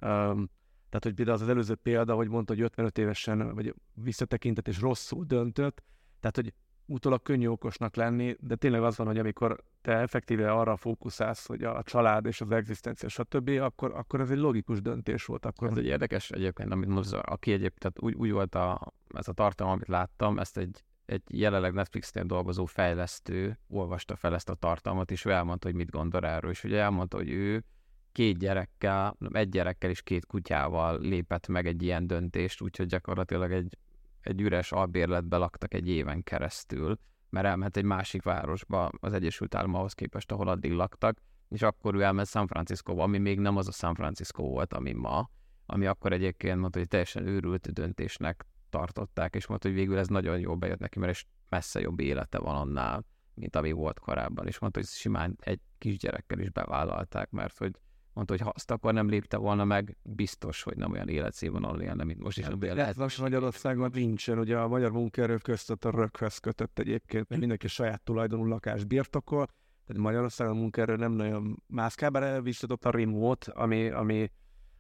Um, tehát, hogy például az, az előző példa, hogy mondta, hogy 55 évesen, vagy visszatekintett és rosszul döntött, tehát, hogy utólag könnyű okosnak lenni, de tényleg az van, hogy amikor te effektíve arra fókuszálsz, hogy a család és az egzisztencia, stb., akkor, akkor ez egy logikus döntés volt. Akkor ez egy érdekes egyébként, amit most, aki egyébként, tehát úgy, úgy volt a, ez a tartalom, amit láttam, ezt egy, egy jelenleg Netflixnél dolgozó fejlesztő olvasta fel ezt a tartalmat, és ő elmondta, hogy mit gondol erről, és ugye elmondta, hogy ő két gyerekkel, egy gyerekkel és két kutyával lépett meg egy ilyen döntést, úgyhogy gyakorlatilag egy, egy üres albérletbe laktak egy éven keresztül, mert elment egy másik városba az Egyesült Államokhoz képest, ahol addig laktak, és akkor ő elment San Francisco, ami még nem az a San Francisco volt, ami ma, ami akkor egyébként mondta, hogy teljesen őrült döntésnek tartották, és mondta, hogy végül ez nagyon jó bejött neki, mert és messze jobb élete van annál, mint ami volt korábban, és mondta, hogy simán egy kisgyerekkel is bevállalták, mert hogy mondta, hogy ha azt akkor nem lépte volna meg, biztos, hogy nem olyan életszínvonal élne, mint most is. Ja, lehet, most Magyarországon nincsen, ugye a magyar munkaerő között a röghöz kötött egyébként, mert mindenki saját tulajdonú lakás birtokol, Tehát Magyarországon a munkaerő nem nagyon mászkál, bár visszadott a remote, ami, ami,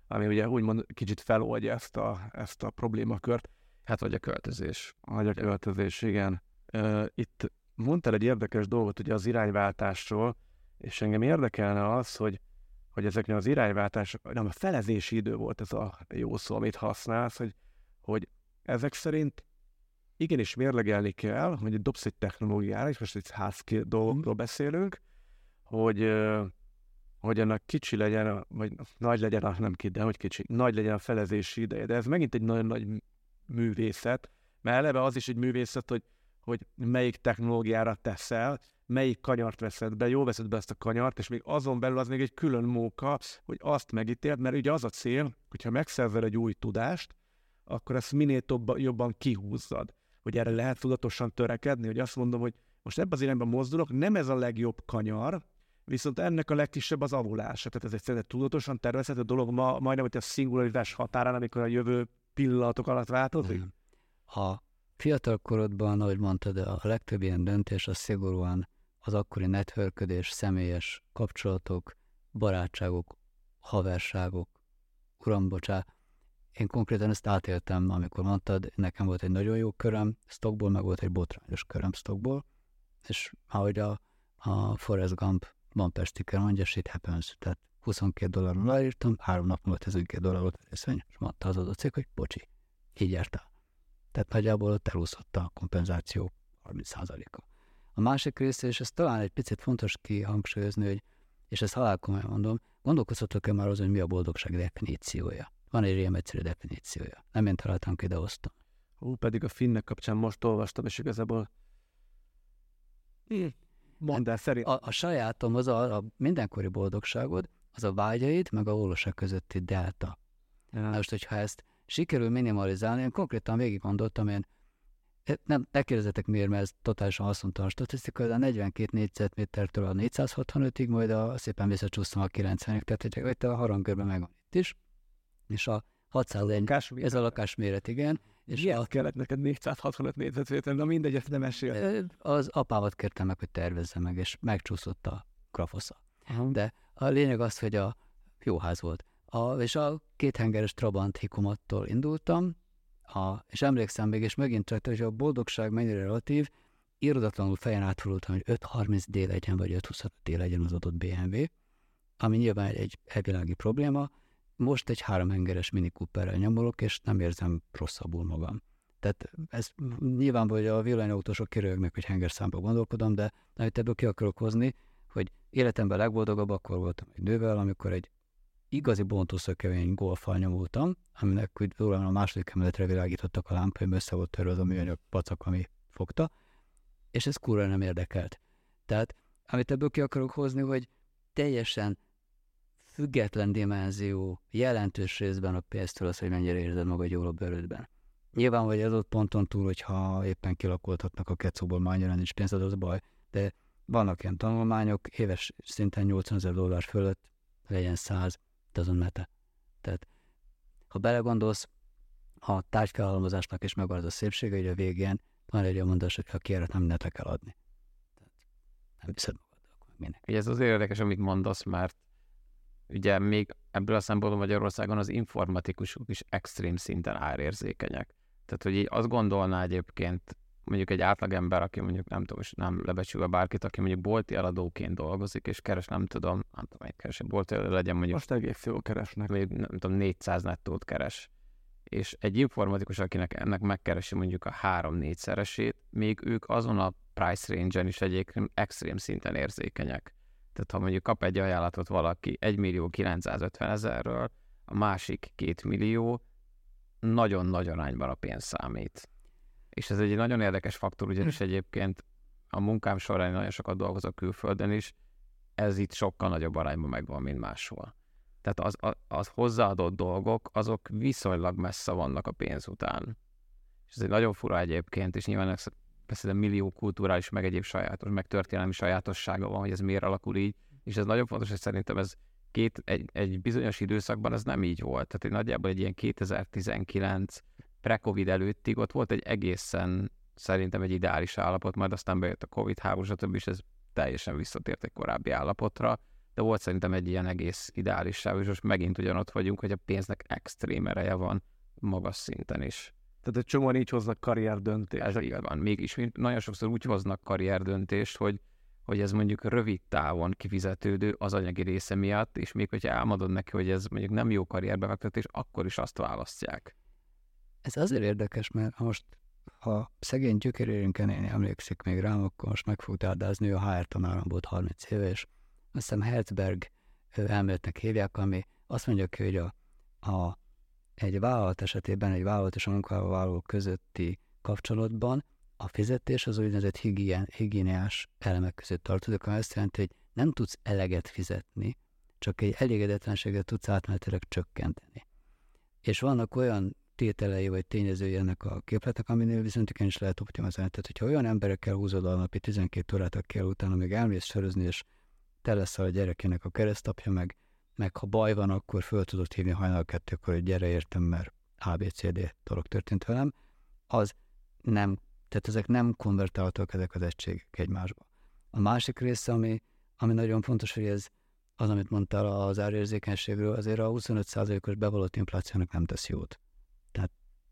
ami ugye úgymond kicsit feloldja ezt a, ezt a problémakört. Hát vagy a költözés. Vagy a költözés, igen. Itt mondtál egy érdekes dolgot ugye az irányváltásról, és engem érdekelne az, hogy, hogy ezeknél az irányváltások, nem, a felezési idő volt ez a jó szó, amit használsz, hogy, hogy ezek szerint igenis mérlegelni kell, hogy dobsz egy technológiára, és most egy házké dolgokról mm. beszélünk, hogy, hogy annak kicsi legyen, vagy nagy legyen, nem ki, de hogy kicsi, nagy legyen a felezési ideje. De ez megint egy nagyon nagy művészet, mert eleve az is egy művészet, hogy, hogy melyik technológiára teszel, melyik kanyart veszed be, jó veszed be ezt a kanyart, és még azon belül az még egy külön móka, hogy azt megítéld, mert ugye az a cél, hogyha megszerzel egy új tudást, akkor ezt minél tobb, jobban kihúzzad. Hogy erre lehet tudatosan törekedni, hogy azt mondom, hogy most ebben az irányban mozdulok, nem ez a legjobb kanyar, viszont ennek a legkisebb az avulása. Tehát ez egy szerintem tudatosan tervezhető dolog, ma, majdnem, hogy a szingularitás határán, amikor a jövő pillanatok alatt változik. A fiatal korodban, ahogy mondtad, a legtöbb ilyen döntés az szigorúan az akkori networködés, személyes kapcsolatok, barátságok, haverságok, uram, bocsá, én konkrétan ezt átéltem, amikor mondtad, nekem volt egy nagyon jó köröm stockból, meg volt egy botrányos köröm stockból, és ahogy a, a Forrest Gump van Pestiker mondja, shit happens, tehát 22 dolláron leírtam, három nap múlva 12 dollár volt a részvény, és mondta az adott cég, hogy bocsi, így jártál. Tehát nagyjából ott elúszott a kompenzáció 30%-a. A másik része, és ez talán egy picit fontos kihangsúlyozni, hogy, és ezt halálkomolyan mondom, gondolkozhatok-e már azon, hogy mi a boldogság definíciója? Van egy ilyen egyszerű definíciója. Nem én találtam ki, de hoztam. Ú, pedig a finnek kapcsán most olvastam, és igazából Mondd el, szerint. A, a sajátom, az a, a mindenkori boldogságod, az a vágyaid, meg a valóság közötti delta. Ja. most, hogyha ezt sikerül minimalizálni, én konkrétan végig gondoltam, én nem, ne kérdezetek miért, mert ez totálisan haszontalan statisztika, de a 42 négyzetmétertől a 465-ig, majd a, szépen visszacsúsztam a 90-ig, tehát hogy a harangkörben megvan itt is, és a 601, ez a lakásméret, igen. És Miért a... kellett neked 465 négyzetméter, na mindegy, ezt nem esél. Az apámat kértem meg, hogy tervezze meg, és megcsúszott a grafosza. Uh-huh. De a lényeg az, hogy a jó ház volt. A, és a kéthengeres Trabant hikomattól indultam, a, és emlékszem még, és megint csak, hogy a boldogság mennyire relatív, irodatlanul fejen átfordultam, hogy 5.30D legyen, vagy 5.25D legyen az adott BMW, ami nyilván egy elvilági probléma, most egy háromhengeres Mini Cooperrel nyomolok, és nem érzem rosszabbul magam. Tehát ez nyilván, hogy a villanyautósok kirögnek, hogy hengerszámba gondolkodom, de amit ebből ki akarok hozni, hogy életemben legboldogabb akkor voltam egy nővel, amikor egy igazi bontószökevény golfal nyomultam, aminek úgy a második emeletre világítottak a lámpaim, össze volt törve az a műanyag pacak, ami fogta, és ez kurva nem érdekelt. Tehát amit ebből ki akarok hozni, hogy teljesen független dimenzió jelentős részben a pénztől az, hogy mennyire érzed magad jól a bőrödben. Nyilván, hogy az ott ponton túl, hogyha éppen kilakoltatnak a kecóból, már annyira nincs pénzed, az baj, de vannak ilyen tanulmányok, éves szinten 80 ezer dollár fölött legyen 100, azon mete. Tehát, ha belegondolsz, a tárgyfelhalmozásnak is megvan az a szépsége, hogy a végén van egy olyan mondás, hogy ha kéret nem nete kell adni. Tehát nem viszed magad, akkor minek. Ez az érdekes, amit mondasz, mert ugye még ebből a szempontból Magyarországon az informatikusok is extrém szinten árérzékenyek. Tehát, hogy így azt gondolná egyébként mondjuk egy átlagember, aki mondjuk nem tudom, nem lebecsülve bárkit, aki mondjuk bolti eladóként dolgozik, és keres, nem tudom, nem tudom, egy keres, bolti legyen mondjuk. Most egész jól keresnek. Még, nem tudom, 400 nettót keres. És egy informatikus, akinek ennek megkeresi mondjuk a három-négy szeresét, még ők azon a price range-en is egyébként extrém szinten érzékenyek. Tehát ha mondjuk kap egy ajánlatot valaki 1 millió 950 ezerről, a másik 2 millió, nagyon nagy arányban a pénz számít. És ez egy nagyon érdekes faktor, ugyanis hm. egyébként a munkám során nagyon sokat dolgozok külföldön is, ez itt sokkal nagyobb arányban megvan, mint máshol. Tehát az, az hozzáadott dolgok, azok viszonylag messze vannak a pénz után. És ez egy nagyon fura egyébként, és nyilván persze de millió kulturális, meg egyéb sajátos, meg történelmi sajátossága van, hogy ez miért alakul így, és ez nagyon fontos, hogy szerintem ez két, egy, egy bizonyos időszakban ez nem így volt. Tehát egy nagyjából egy ilyen 2019 pre-covid előttig ott volt egy egészen szerintem egy ideális állapot, majd aztán bejött a Covid háború, stb. és ez teljesen visszatért egy korábbi állapotra, de volt szerintem egy ilyen egész ideális sáv, és most megint ugyanott vagyunk, hogy a pénznek extrém ereje van magas szinten is. Tehát egy csomóan így hoznak karrierdöntést. Ez így van. Mégis nagyon sokszor úgy hoznak karrierdöntést, hogy, hogy ez mondjuk rövid távon kifizetődő az anyagi része miatt, és még hogyha elmondod neki, hogy ez mondjuk nem jó karrierbefektetés, akkor is azt választják. Ez azért érdekes, mert most ha szegény gyökerérünken én emlékszik még rám, akkor most meg fog dárdázni, ő HR tanárom volt 30 éve, és azt hiszem Herzberg elméletnek hívják, ami azt mondja ki, hogy a, a, egy vállalat esetében, egy vállalat és a munkavállaló közötti kapcsolatban a fizetés az úgynevezett higien, higiéniás elemek között tartozik, ami azt jelenti, hogy nem tudsz eleget fizetni, csak egy elégedetlenséget tudsz átmenetileg csökkenteni. És vannak olyan tételei vagy tényezői ennek a képletnek, aminél viszont is lehet optimalizálni. Tehát, hogyha olyan emberekkel húzod a napi 12 órát, akikkel utána még elmész sörözni, és te leszel a gyerekének a keresztapja, meg, meg ha baj van, akkor föl tudod hívni hajnal kettőkor, hogy gyere értem, mert ABCD dolog történt velem, az nem, tehát ezek nem konvertálhatók ezek az egységek egymásba. A másik része, ami, ami nagyon fontos, hogy ez az, amit mondtál az árérzékenységről, azért a 25%-os bevallott inflációnak nem tesz jót.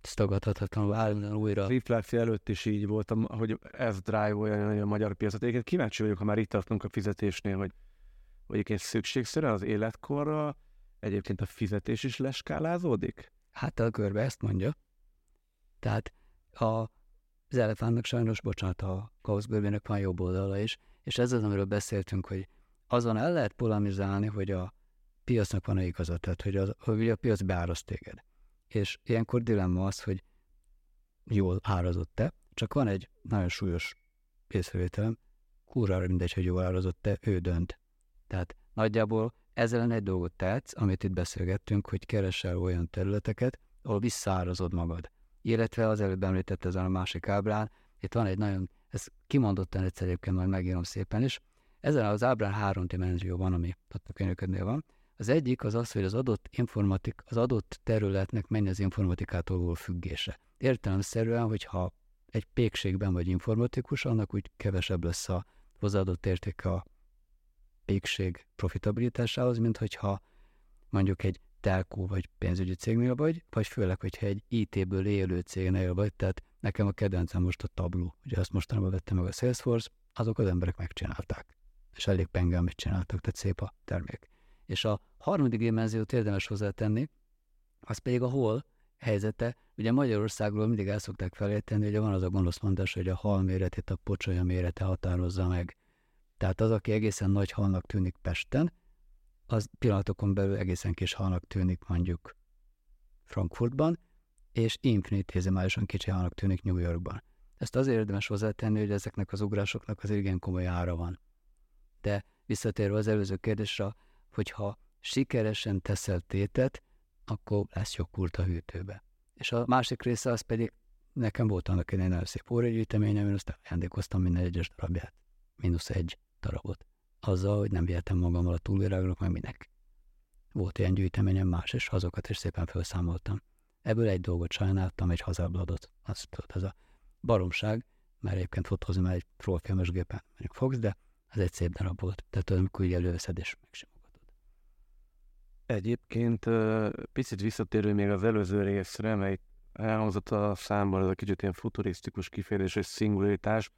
Ez tagadhatatlanul állandóan újra. Az infláció előtt is így voltam, hogy ez drive-olja a magyar piacot. Egyébként kíváncsi vagyok, ha már itt tartunk a fizetésnél, hogy, hogy egyébként szükségszerűen az életkorra egyébként a fizetés is leskálázódik? Hát a körbe ezt mondja. Tehát a, az elefántnak sajnos, bocsánat, a kauszgörbének van jobb oldala is, és ez az, amiről beszéltünk, hogy azon el lehet polemizálni, hogy a piacnak van-e igaza, tehát hogy, az, hogy a piac beáraszt téged és ilyenkor dilemma az, hogy jól árazott-e, csak van egy nagyon súlyos észrevételem, kurvára mindegy, hogy jól árazott-e, ő dönt. Tehát nagyjából ezzel egy dolgot tehetsz, amit itt beszélgettünk, hogy keresel olyan területeket, ahol visszaárazod magad. Illetve az előbb említett ezen a másik ábrán, itt van egy nagyon, ez kimondottan egyszer egyébként majd megírom szépen is, ezen az ábrán három dimenzió van, ami a könyvködnél van. Az egyik az az, hogy az adott, informatik, az adott területnek mennyi az informatikától való függése. Értelemszerűen, hogyha egy pékségben vagy informatikus, annak úgy kevesebb lesz a hozzáadott értéke a pékség profitabilitásához, mint hogyha mondjuk egy telkó vagy pénzügyi cégnél vagy, vagy főleg, hogyha egy IT-ből élő cégnél vagy, tehát nekem a kedvencem most a Tableau, ugye azt mostanában vettem meg a Salesforce, azok az emberek megcsinálták. És elég penge, amit csináltak, tehát szép a termék. És a harmadik dimenziót érdemes hozzátenni, az pedig a hol helyzete. Ugye Magyarországról mindig el szokták felejteni, hogy van az a gonosz mondás, hogy a hal méretét a pocsolya mérete határozza meg. Tehát az, aki egészen nagy halnak tűnik Pesten, az pillanatokon belül egészen kis halnak tűnik mondjuk Frankfurtban, és infinitészimálisan kicsi halnak tűnik New Yorkban. Ezt azért érdemes hozzátenni, hogy ezeknek az ugrásoknak az igen komoly ára van. De visszatérve az előző kérdésre, hogyha sikeresen teszel tétet, akkor lesz joghurt a hűtőbe. És a másik része az pedig, nekem volt annak egy nagyon szép óragyűjteményem, én azt ajándékoztam minden egyes darabját. Minusz egy darabot. Azzal, hogy nem vihetem magammal a túlvilágnak, meg minek. Volt ilyen gyűjteményem más, és azokat is szépen felszámoltam. Ebből egy dolgot sajnáltam, egy hazábladot. Azt tudod, ez a baromság, mert egyébként fotózni már egy trollfilmes gépen mondjuk fogsz, de ez egy szép darab volt. Tehát amikor így előveszed, és megsim. Egyébként picit visszatérő még az előző részre, mely elhangzott a számban ez a kicsit ilyen futurisztikus kifejezés, és szingularitás,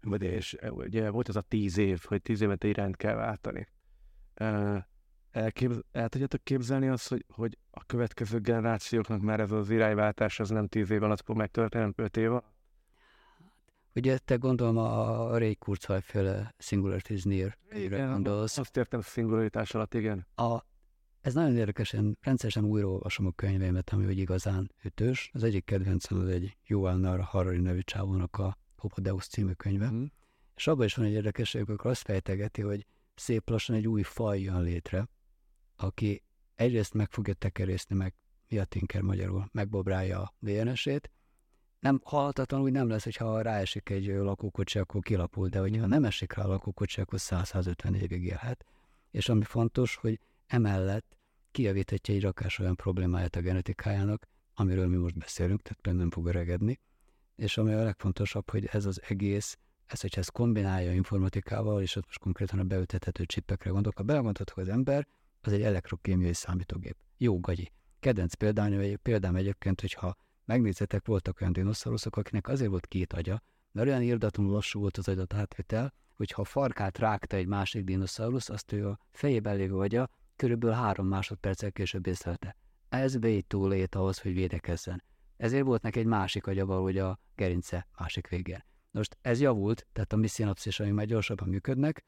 vagy és ugye volt ez a tíz év, hogy tíz évet irányt kell váltani. Elképz, el tudjátok képzelni azt, hogy, hogy a következő generációknak már ez az irányváltás az nem tíz év alatt fog megtörténni, öt év alatt? Ugye te gondolom a Ray Kurzweil féle Singularity is Near, igen, gondolsz. Azt értem szingularitás alatt, igen. A ez nagyon érdekesen, rendszeresen újraolvasom a könyveimet, ami úgy igazán ütős. Az egyik kedvencem az egy Yuval Harari nevű csávónak a Hopodeus című könyve. Mm. És abban is van egy érdekesség, amikor azt fejtegeti, hogy szép lassan egy új faj jön létre, aki egyrészt meg fogja tekerészni, meg mi a tinker magyarul, megbobrálja a DNS-ét. Nem, halhatatlanul úgy nem lesz, hogyha ráesik egy lakókocsi, akkor kilapul, de hogyha nem esik rá a lakókocsi, akkor 150 évig élhet. És ami fontos, hogy emellett kijavíthatja egy rakás olyan problémáját a genetikájának, amiről mi most beszélünk, tehát például nem fog öregedni, és ami a legfontosabb, hogy ez az egész ez, hogyha ezt kombinálja informatikával, és ott most konkrétan a beültethető csipekre gondolok, ha belegondoltok az ember, az egy elektrokémiai számítógép. Jó gagyi. Kedvenc példám, példám egyébként, hogyha megnézzetek, voltak olyan dinoszauruszok, akinek azért volt két agya, mert olyan irdatlanul lassú volt az agyat átvitel, hogy ha a farkát rágta egy másik dinoszaurusz, azt ő a fejében lévő agya körülbelül három másodperccel később észlelte. Ez véd túlét ahhoz, hogy védekezzen. Ezért volt neki egy másik agya valahogy a gerince másik végén. Most ez javult, tehát a mi szinapszisai már gyorsabban működnek,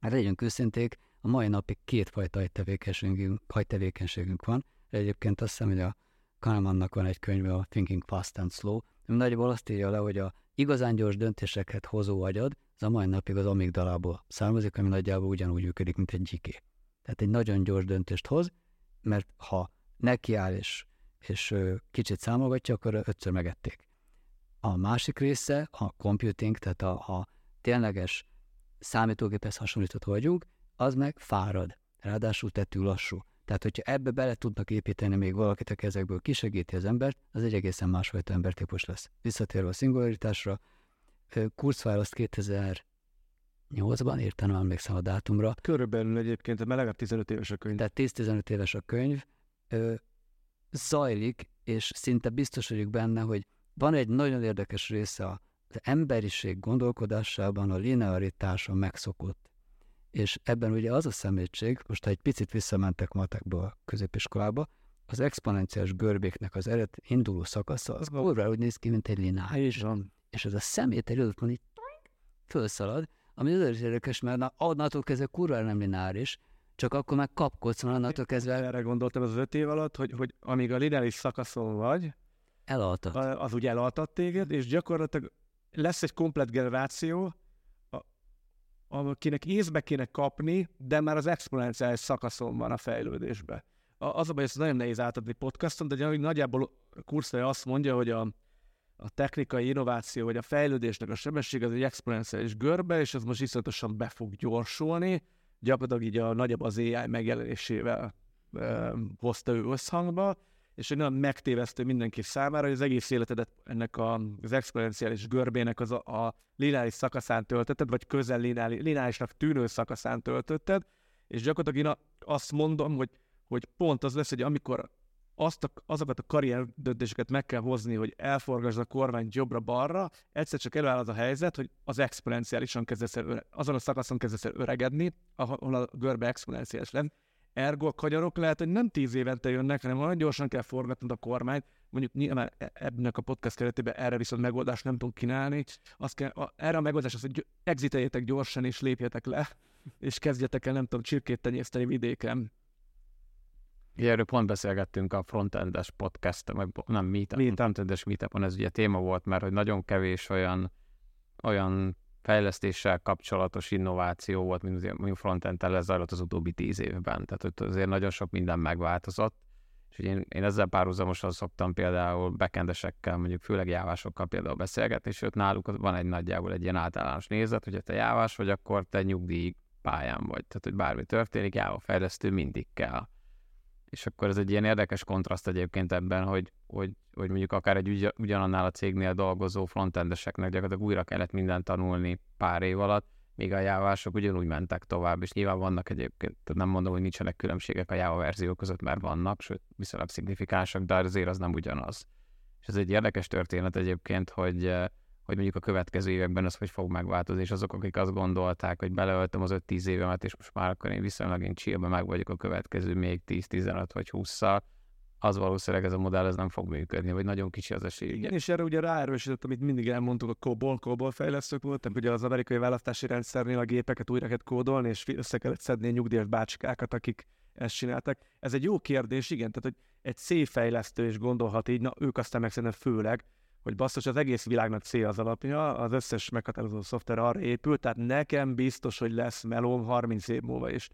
mert legyünk őszinték, a mai napig kétfajta agytevékenységünk, agytevékenységünk van. Egyébként azt hiszem, hogy a Kahnemannak van egy könyve, a Thinking Fast and Slow, ami nagyjából azt írja le, hogy a igazán gyors döntéseket hozó agyad, az a mai napig az amigdalából származik, ami nagyjából ugyanúgy működik, mint egy gyiké. Tehát egy nagyon gyors döntést hoz, mert ha nekiáll és, és kicsit számogatja, akkor ötször megették. A másik része, a computing, tehát a, a tényleges számítógéphez hasonlított vagyunk, az meg fárad, ráadásul tettű lassú. Tehát, hogyha ebbe bele tudnak építeni még valakit, aki ezekből kisegíti az embert, az egy egészen másfajta embertípus lesz. Visszatérve a szingularitásra, Kurzweil azt 2008-ban írtam, nem emlékszem a dátumra. Körülbelül egyébként, mert legalább 15 éves a könyv. Tehát 10-15 éves a könyv. Ö, zajlik, és szinte biztos vagyok benne, hogy van egy nagyon érdekes része az emberiség gondolkodásában a linearitáson megszokott és ebben ugye az a szemétség, most ha egy picit visszamentek matekba a középiskolába, az exponenciális görbéknek az eredet induló szakasza, az kurva úgy néz ki, mint egy lineáris. És ez a szemét egy adott így fölszalad, ami azért érdekes, mert na, onnantól kezdve kurva nem lineáris, csak akkor meg kapkodsz, onnantól kezdve... Erre gondoltam az öt év alatt, hogy, hogy amíg a lineáris szakaszon vagy, elaltat. Az úgy elaltat téged, és gyakorlatilag lesz egy komplet generáció, akinek észbe kéne kapni, de már az exponenciális szakaszon van a fejlődésbe. Az a baj, ez nagyon nehéz átadni podcaston, de nagyjából a kurszai azt mondja, hogy a, a technikai innováció, vagy a fejlődésnek a sebesség az egy exponenciális görbe, és ez most iszonyatosan be fog gyorsulni, gyakorlatilag így a nagyobb az AI megjelenésével e, hozta ő összhangba, és egy nagyon megtévesztő mindenki számára, hogy az egész életedet ennek a, az exponenciális görbének az a, a lineáris szakaszán töltötted, vagy közel lineáris, lineárisnak tűnő szakaszán töltötted, és gyakorlatilag én azt mondom, hogy, hogy pont az lesz, hogy amikor azt a, azokat a karrier döntéseket meg kell hozni, hogy elforgasd a kormányt jobbra-balra, egyszer csak előáll az a helyzet, hogy az exponenciálisan kezdesz el, öre, azon a szakaszon kezdesz el öregedni, ahol a görbe exponenciális lenne, Ergo a kanyarok lehet, hogy nem tíz évente jönnek, hanem nagyon gyorsan kell forgatnod a kormányt. Mondjuk nyilván e- ebben a podcast keretében erre viszont megoldást nem tudunk kínálni. Azt kell, a, erre a megoldás az, hogy exiteljétek gyorsan és lépjetek le, és kezdjetek el, nem tudom, csirkét tenyészteni vidéken. Erről pont beszélgettünk a frontendes podcast, meg nem meetup, meetup. frontendes meetupon, ez ugye téma volt, mert hogy nagyon kevés olyan, olyan fejlesztéssel kapcsolatos innováció volt, mint, mint frontend lezajlott az utóbbi tíz évben. Tehát hogy azért nagyon sok minden megváltozott, és én, én ezzel párhuzamosan szoktam például bekendesekkel, mondjuk főleg jávásokkal például beszélgetni, és őt náluk van egy nagyjából egy ilyen általános nézet, hogy te jávás vagy, akkor te nyugdíj pályán vagy. Tehát, hogy bármi történik, jáva fejlesztő mindig kell. És akkor ez egy ilyen érdekes kontraszt egyébként ebben, hogy, hogy, hogy mondjuk akár egy ugy, ugyanannál a cégnél dolgozó frontendeseknek gyakorlatilag újra kellett mindent tanulni pár év alatt, míg a jávások ugyanúgy mentek tovább, és nyilván vannak egyébként, nem mondom, hogy nincsenek különbségek a Java verziók között, mert vannak, sőt, viszonylag szignifikánsak, de azért az nem ugyanaz. És ez egy érdekes történet egyébként, hogy hogy mondjuk a következő években ez hogy fog megváltozni, és azok, akik azt gondolták, hogy beleöltem az 5-10 évemet, és most már akkor én viszonylag én csillbe meg vagyok a következő még 10-15 vagy 20-szal, az valószínűleg ez a modell ez nem fog működni, vagy nagyon kicsi az esély. Igen, és erre ugye ráerősített, amit mindig elmondtuk, a COBOL, COBOL fejlesztők voltak, ugye az amerikai választási rendszernél a gépeket újra kellett kódolni, és össze kellett szedni a nyugdíjas bácsikákat, akik ezt csináltak. Ez egy jó kérdés, igen, tehát hogy egy C fejlesztő is gondolhat így, na ők aztán meg főleg, hogy basszus, az egész világnak C az alapja, az összes meghatározó szoftver arra épül, tehát nekem biztos, hogy lesz melóm 30 év múlva is.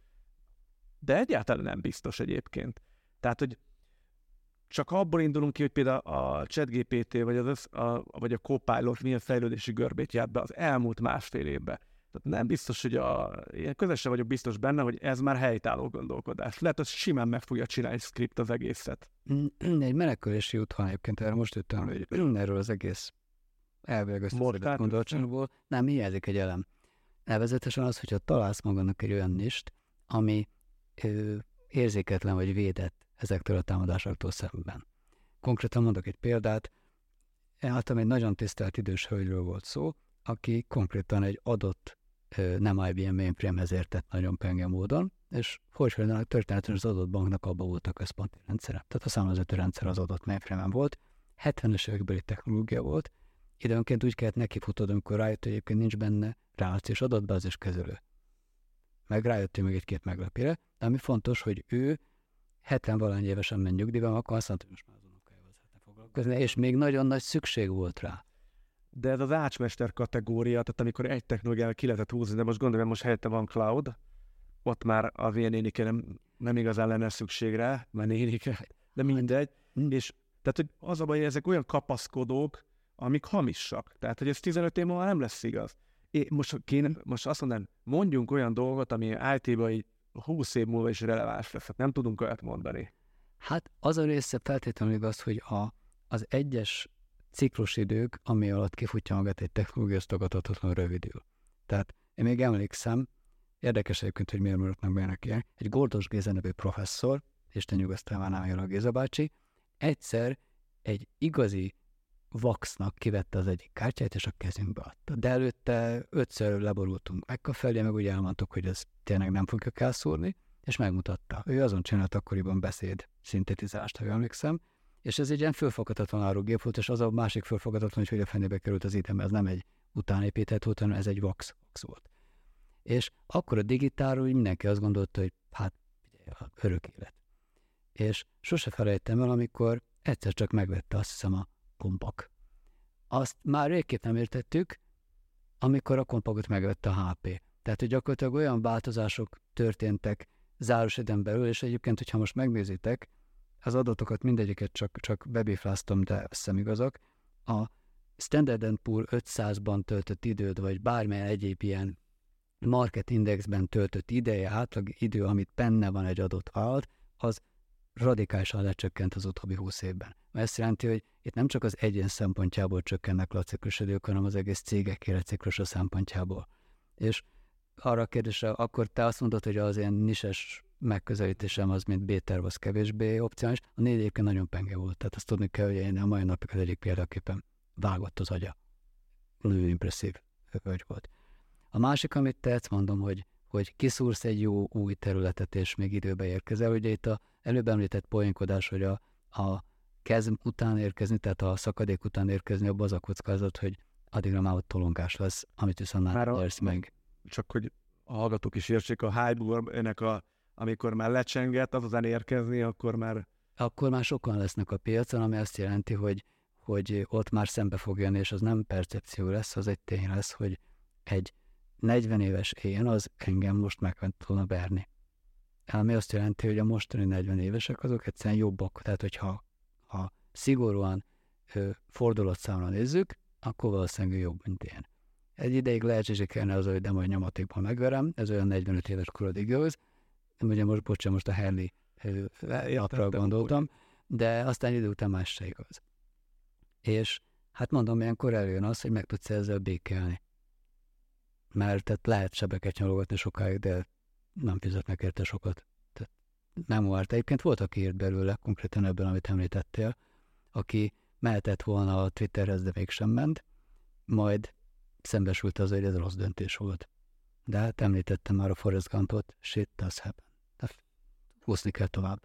De egyáltalán nem biztos egyébként. Tehát, hogy csak abból indulunk ki, hogy például a ChatGPT vagy, az a, vagy a Copilot milyen fejlődési görbét járt be az elmúlt másfél évben. Tehát nem biztos, hogy a, ilyen közösen vagyok biztos benne, hogy ez már helytálló gondolkodás. Lehet, hogy simán meg fogja csinálni script az egészet. Egy menekülési út van egyébként, erre most jöttem, hogy erről az egész elvileg összeszedett gondolatságból, nem hiányzik egy elem. Nevezetesen az, hogyha találsz magadnak egy olyan nist, ami ö, érzéketlen vagy védett ezektől a támadásoktól szemben. Konkrétan mondok egy példát, általában egy nagyon tisztelt idős hölgyről volt szó, aki konkrétan egy adott nem IBM mainframe-hez értett nagyon penge módon, és hogy történetesen az adott banknak abban volt a központi rendszere. Tehát a számolózati rendszer az adott mainframe volt, 70-es évekbeli technológia volt, időnként úgy kellett nekifutod, amikor rájött, hogy egyébként nincs benne reláció és adatbázis kezelő. Meg rájött még egy-két meglepére, de ami fontos, hogy ő 70 valány évesen ment nyugdíjba, akkor azt mondta, hogy most már az unokájával szeretne foglalkozni, és még nagyon nagy szükség volt rá. De ez az ácsmester kategória, tehát amikor egy technológiával ki lehetett húzni, de most gondolom, most helyette van cloud, ott már az ilyen nénike nem, nem igazán lenne szükség rá, mert nénike, de mindegy. Hm. És tehát, hogy az a baj, hogy ezek olyan kapaszkodók, amik hamisak. Tehát, hogy ez 15 év múlva nem lesz igaz. É, most, kéne, most azt mondanám, mondjunk olyan dolgot, ami IT-ban így 20 év múlva is releváns lesz. Hát nem tudunk olyat mondani. Hát az a része feltétlenül igaz, hogy a, az egyes ciklusidők, ami alatt kifutja magát egy technológia, az tagadhatatlanul rövidül. Tehát én még emlékszem, érdekes egyébként, hogy miért maradnak benne ilyen, egy Gordos Géza nevű professzor, Isten nyugosztalmán álljon a Géza bácsi, egyszer egy igazi vaxnak kivette az egyik kártyát, és a kezünkbe adta. De előtte ötször leborultunk meg a felé, meg úgy elmondtuk, hogy ez tényleg nem fogjuk elszúrni, és megmutatta. Ő azon csinált akkoriban beszéd szintetizást, ha jól emlékszem, és ez egy ilyen fölfoghatatlan árugép volt, és az a másik fölfoghatatlan, hogy hogy a fenébe került az item, ez nem egy utánépített volt, hanem ez egy vax, vax volt. És akkor a digitálról mindenki azt gondolta, hogy hát örök élet. És sose felejtem el, amikor egyszer csak megvette azt hiszem a kompak. Azt már régképp nem értettük, amikor a kompakot megvette a HP. Tehát, hogy gyakorlatilag olyan változások történtek záros belül, és egyébként, hogyha most megnézitek, az adatokat mindegyiket csak, csak bebifláztam, de szemigazak, a Standard Poor 500-ban töltött időd, vagy bármilyen egyéb ilyen market indexben töltött ideje, átlag idő, amit benne van egy adott vállalat, az radikálisan lecsökkent az utóbbi 20 évben. Ezt jelenti, hogy itt nem csak az egyén szempontjából csökkennek a ciklusidők, hanem az egész cégek életciklusa szempontjából. És arra a kérdésre, akkor te azt mondod, hogy az ilyen nises megközelítésem az, mint Béter, az kevésbé opcionális. A négy egyébként nagyon penge volt, tehát azt tudni kell, hogy én a mai napig az egyik példaképpen vágott az agya. Nagyon impresszív hölgy volt. A másik, amit tetsz, mondom, hogy, hogy kiszúrsz egy jó új területet, és még időbe érkezel. Ugye itt a előbb említett poénkodás, hogy a, a kezd után érkezni, tehát a szakadék után érkezni, abban az a kockázat, hogy addigra már ott tolongás lesz, amit viszont már, Már a- meg. Csak hogy a hallgatók is értsék, a hype ennek a, amikor már lecsenget, azután érkezni, akkor már Akkor már sokan lesznek a piacon, ami azt jelenti, hogy, hogy ott már szembe fog jönni, és az nem percepció lesz, az egy tény lesz, hogy egy 40 éves én az engem most meg volna verni. Ami azt jelenti, hogy a mostani 40 évesek azok egyszerűen jobbak. Tehát, hogyha ha szigorúan ö, fordulatszámra nézzük, akkor valószínűleg jobb, mint én. Egy ideig lehetségelne az, hogy de majd nyomatékban megverem, ez olyan 45 éves korodig igaz. Ugye most, bocsánat, most a napra Értettem, gondoltam, de aztán idő után más se igaz. És hát mondom, ilyenkor eljön az, hogy meg tudsz ezzel békélni. Mert tehát lehet sebeket nyalogatni sokáig, de nem fizetnek érte sokat. Tehát nem várt. Egyébként volt, aki írt belőle, konkrétan ebben, amit említettél, aki mehetett volna a Twitterhez, de mégsem ment, majd szembesült az, hogy ez rossz döntés volt. De hát említettem már a Forrest Gumpot, shit does happen. Húzni kell tovább.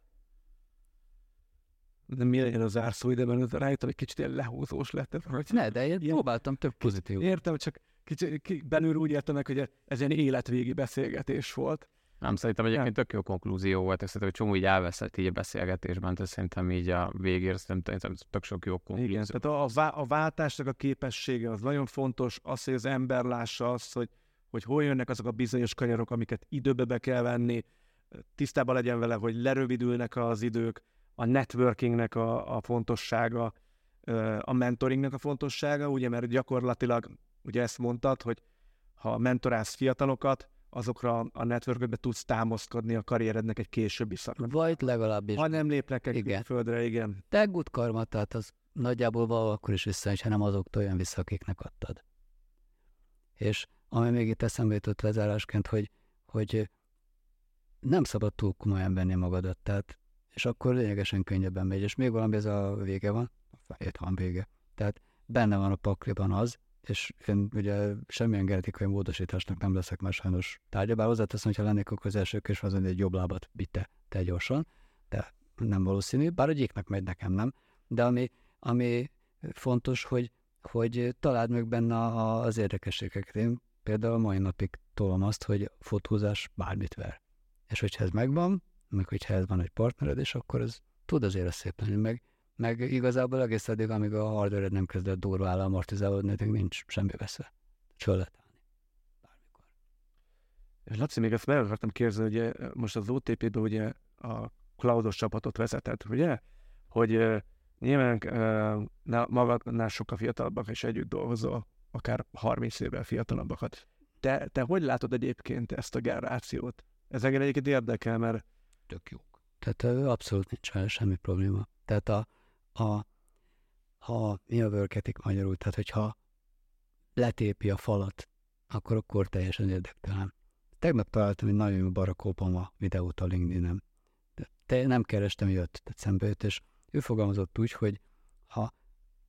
de mi legyen az zárszó ideben, rájöttem, hogy kicsit ilyen lehúzós lett. Hogy Ne, de én Ilyen- próbáltam több pozitív. Értem, csak kicsit ki, belül úgy értem meg, hogy ez ilyen életvégi beszélgetés volt. Nem, szerintem egyébként tök jó konklúzió volt, ezt hogy csomó így elveszett így a beszélgetésben, de szerintem így a végére szerintem szerintem tök sok jó konklúzió. Igen, tehát a, a, vá- a váltásnak a képessége az nagyon fontos, az, hogy az ember lássa azt, hogy, hogy hol jönnek azok a bizonyos kanyarok, amiket időbe be kell venni, tisztában legyen vele, hogy lerövidülnek az idők, a networkingnek a, a fontossága, a mentoringnek a fontossága, ugye, mert gyakorlatilag, ugye ezt mondtad, hogy ha mentorálsz fiatalokat, azokra a networködbe tudsz támaszkodni a karrierednek egy későbbi szakra. Vagy legalábbis Ha nem lépnek egy Igen. földre, igen. te good karma, tehát az nagyjából valahol akkor is vissza, ha nem azoktól jön vissza, akiknek adtad. És ami még itt eszembe jutott lezárásként, hogy, hogy nem szabad túl komolyan venni magadat, tehát, és akkor lényegesen könnyebben megy, és még valami ez a vége van, itt van vége. Tehát benne van a pakliban az, és én ugye semmilyen genetikai módosításnak nem leszek már sajnos tárgya, bár hozzáteszem, hogyha lennék akkor az és az egy jobb lábat bitte, te gyorsan, de nem valószínű, bár a gyéknek megy nekem, nem. De ami, ami fontos, hogy, hogy találd meg benne az érdekességeket. Én például mai napig tolom azt, hogy fotózás bármit ver. És hogyha ez megvan, meg hogyha ez van egy partnered, és akkor ez tud azért szép lenni, meg meg igazából egész addig, amíg a hardware nem kezdett durvá amortizálódni, addig nincs semmi veszve. Föl állni. Bármikor. És Laci, még ezt meg akartam kérdezni, ugye most az OTP-ben ugye a cloudos csapatot vezetett, ugye? Hogy uh, nyilván uh, magadnál sokkal fiatalabbak és együtt dolgozol, akár 30 évvel fiatalabbakat. Te, te hogy látod egyébként ezt a generációt? Ez engem egyébként érdekel, mert... Tök jók. Tehát abszolút nincs semmi probléma. Tehát a, a, ha mi a vörketik magyarul, tehát hogyha letépi a falat, akkor akkor teljesen érdektelen. Tegnap találtam egy nagyon jó Barack Obama videót a LinkedIn-en. Te nem kerestem, jött, tehát szembe jött, és ő fogalmazott úgy, hogy ha,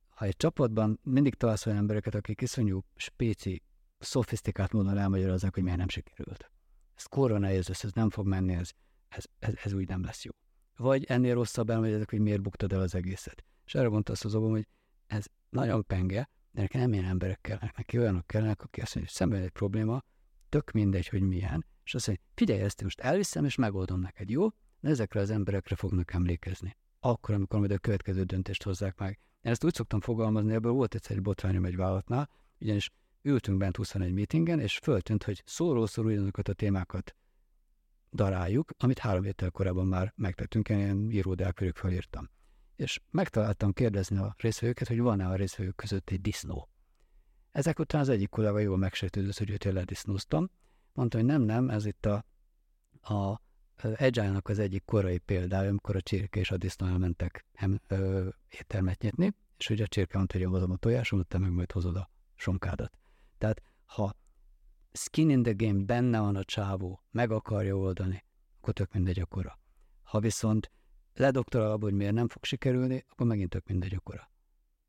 ha egy csapatban mindig találsz olyan embereket, akik iszonyú spéci, szofisztikált módon elmagyarázzák, hogy miért nem sikerült. Ez korra nehéz ez nem fog menni, ez, ez, ez, ez úgy nem lesz jó vagy ennél rosszabb elmagyarázzák, hogy miért buktad el az egészet. És erre mondta azt az obom, hogy ez nagyon penge, de neki nem ilyen emberek kellenek, neki olyanok kellenek, aki azt mondja, hogy szemben egy probléma, tök mindegy, hogy milyen, és azt mondja, figyelj, ezt most elviszem, és megoldom neked, jó? De ezekre az emberekre fognak emlékezni. Akkor, amikor majd a következő döntést hozzák meg. Én ezt úgy szoktam fogalmazni, ebből volt egyszer egy botrányom egy vállalatnál, ugyanis ültünk bent 21 meetingen, és föltűnt, hogy szóról szól ugyanazokat a témákat daráljuk, amit három héttel korábban már megtettünk, én ilyen íródák körül felírtam. És megtaláltam kérdezni a részvevőket, hogy van-e a részvevők között egy disznó. Ezek után az egyik kollega jól megsértődött, hogy őt ledisznóztam. Mondta, hogy nem, nem, ez itt a, a agile az egyik korai példája, amikor a csirke és a disznó elmentek hem, ö, éttermet nyitni, és ugye a csirke mondta, hogy hozom a tojásomat, te meg majd hozod a sonkádat. Tehát ha skin in the game benne van a csávó, meg akarja oldani, akkor tök mindegy akkora. Ha viszont ledoktorál abban, hogy miért nem fog sikerülni, akkor megint tök mindegy akkora.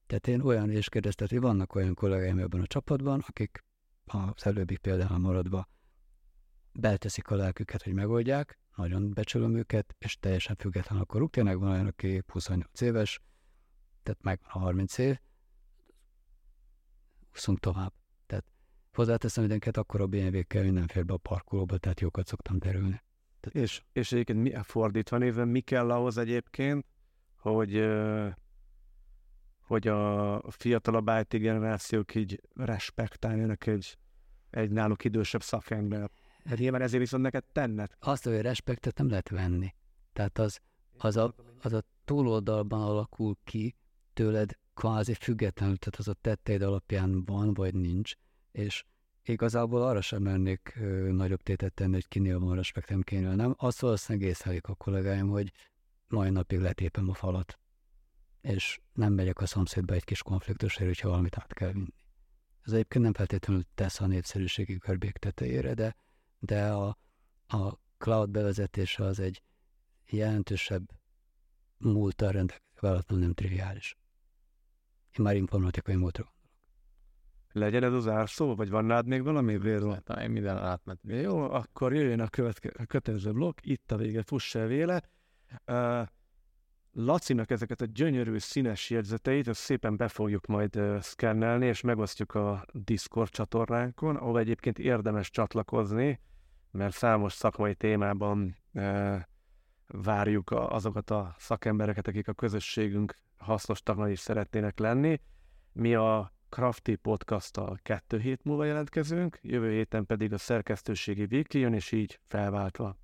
Tehát én olyan is kérdeztem, hogy vannak olyan kollégáim ebben a csapatban, akik az előbbi példánál maradva belteszik a lelküket, hogy megoldják, nagyon becsülöm őket, és teljesen független a koruk. Tényleg van olyan, aki 28 éves, tehát meg a 30 év, húszunk tovább. Hozzáteszem, hogy neked akkor a BMW-kkel nem fér be a parkolóba, tehát jókat szoktam terülni. Tehát... És, és egyébként mi, fordítva nézve, mi kell ahhoz egyébként, hogy, hogy a fiatalabb IT generációk így respektáljanak egy, egy náluk idősebb szakember. Hát nyilván ezért viszont neked tenned. Azt, hogy respektet nem lehet venni. Tehát az, az, a, az a túloldalban alakul ki tőled kvázi függetlenül, tehát az a tetteid alapján van vagy nincs, és igazából arra sem mennék nagyobb tétet tenni, hogy kinél van respektem, kinél nem. Azt valószínűleg észlelik a kollégáim, hogy mai napig letépem a falat, és nem megyek a szomszédba egy kis konfliktusért, hogyha valamit át kell vinni. Ez egyébként nem feltétlenül tesz a népszerűségi görbék tetejére, de, de a, a cloud bevezetése az egy jelentősebb múltal rendelkező vállalatlan nem triviális. Én már informatikai múltra legyen ez az árszó, vagy van nád még valami vérva? Én minden átmentem. Jó, akkor jöjjön a, követke, a kötelező blokk, itt a vége, fuss el véle. Uh, Lacinak ezeket a gyönyörű színes jegyzeteit, azt szépen be fogjuk majd uh, szkennelni, és megosztjuk a Discord csatornánkon, ahol egyébként érdemes csatlakozni, mert számos szakmai témában uh, várjuk a, azokat a szakembereket, akik a közösségünk hasznos tagjai is szeretnének lenni. Mi a Crafty podcasttal kettő hét múlva jelentkezünk, jövő héten pedig a szerkesztőségi weekly jön, és így felváltva.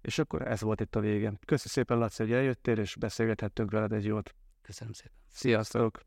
És akkor ez volt itt a vége. Köszönöm szépen, Laci, hogy eljöttél, és beszélgethettünk veled egy jót. Köszönöm szépen. Sziasztok!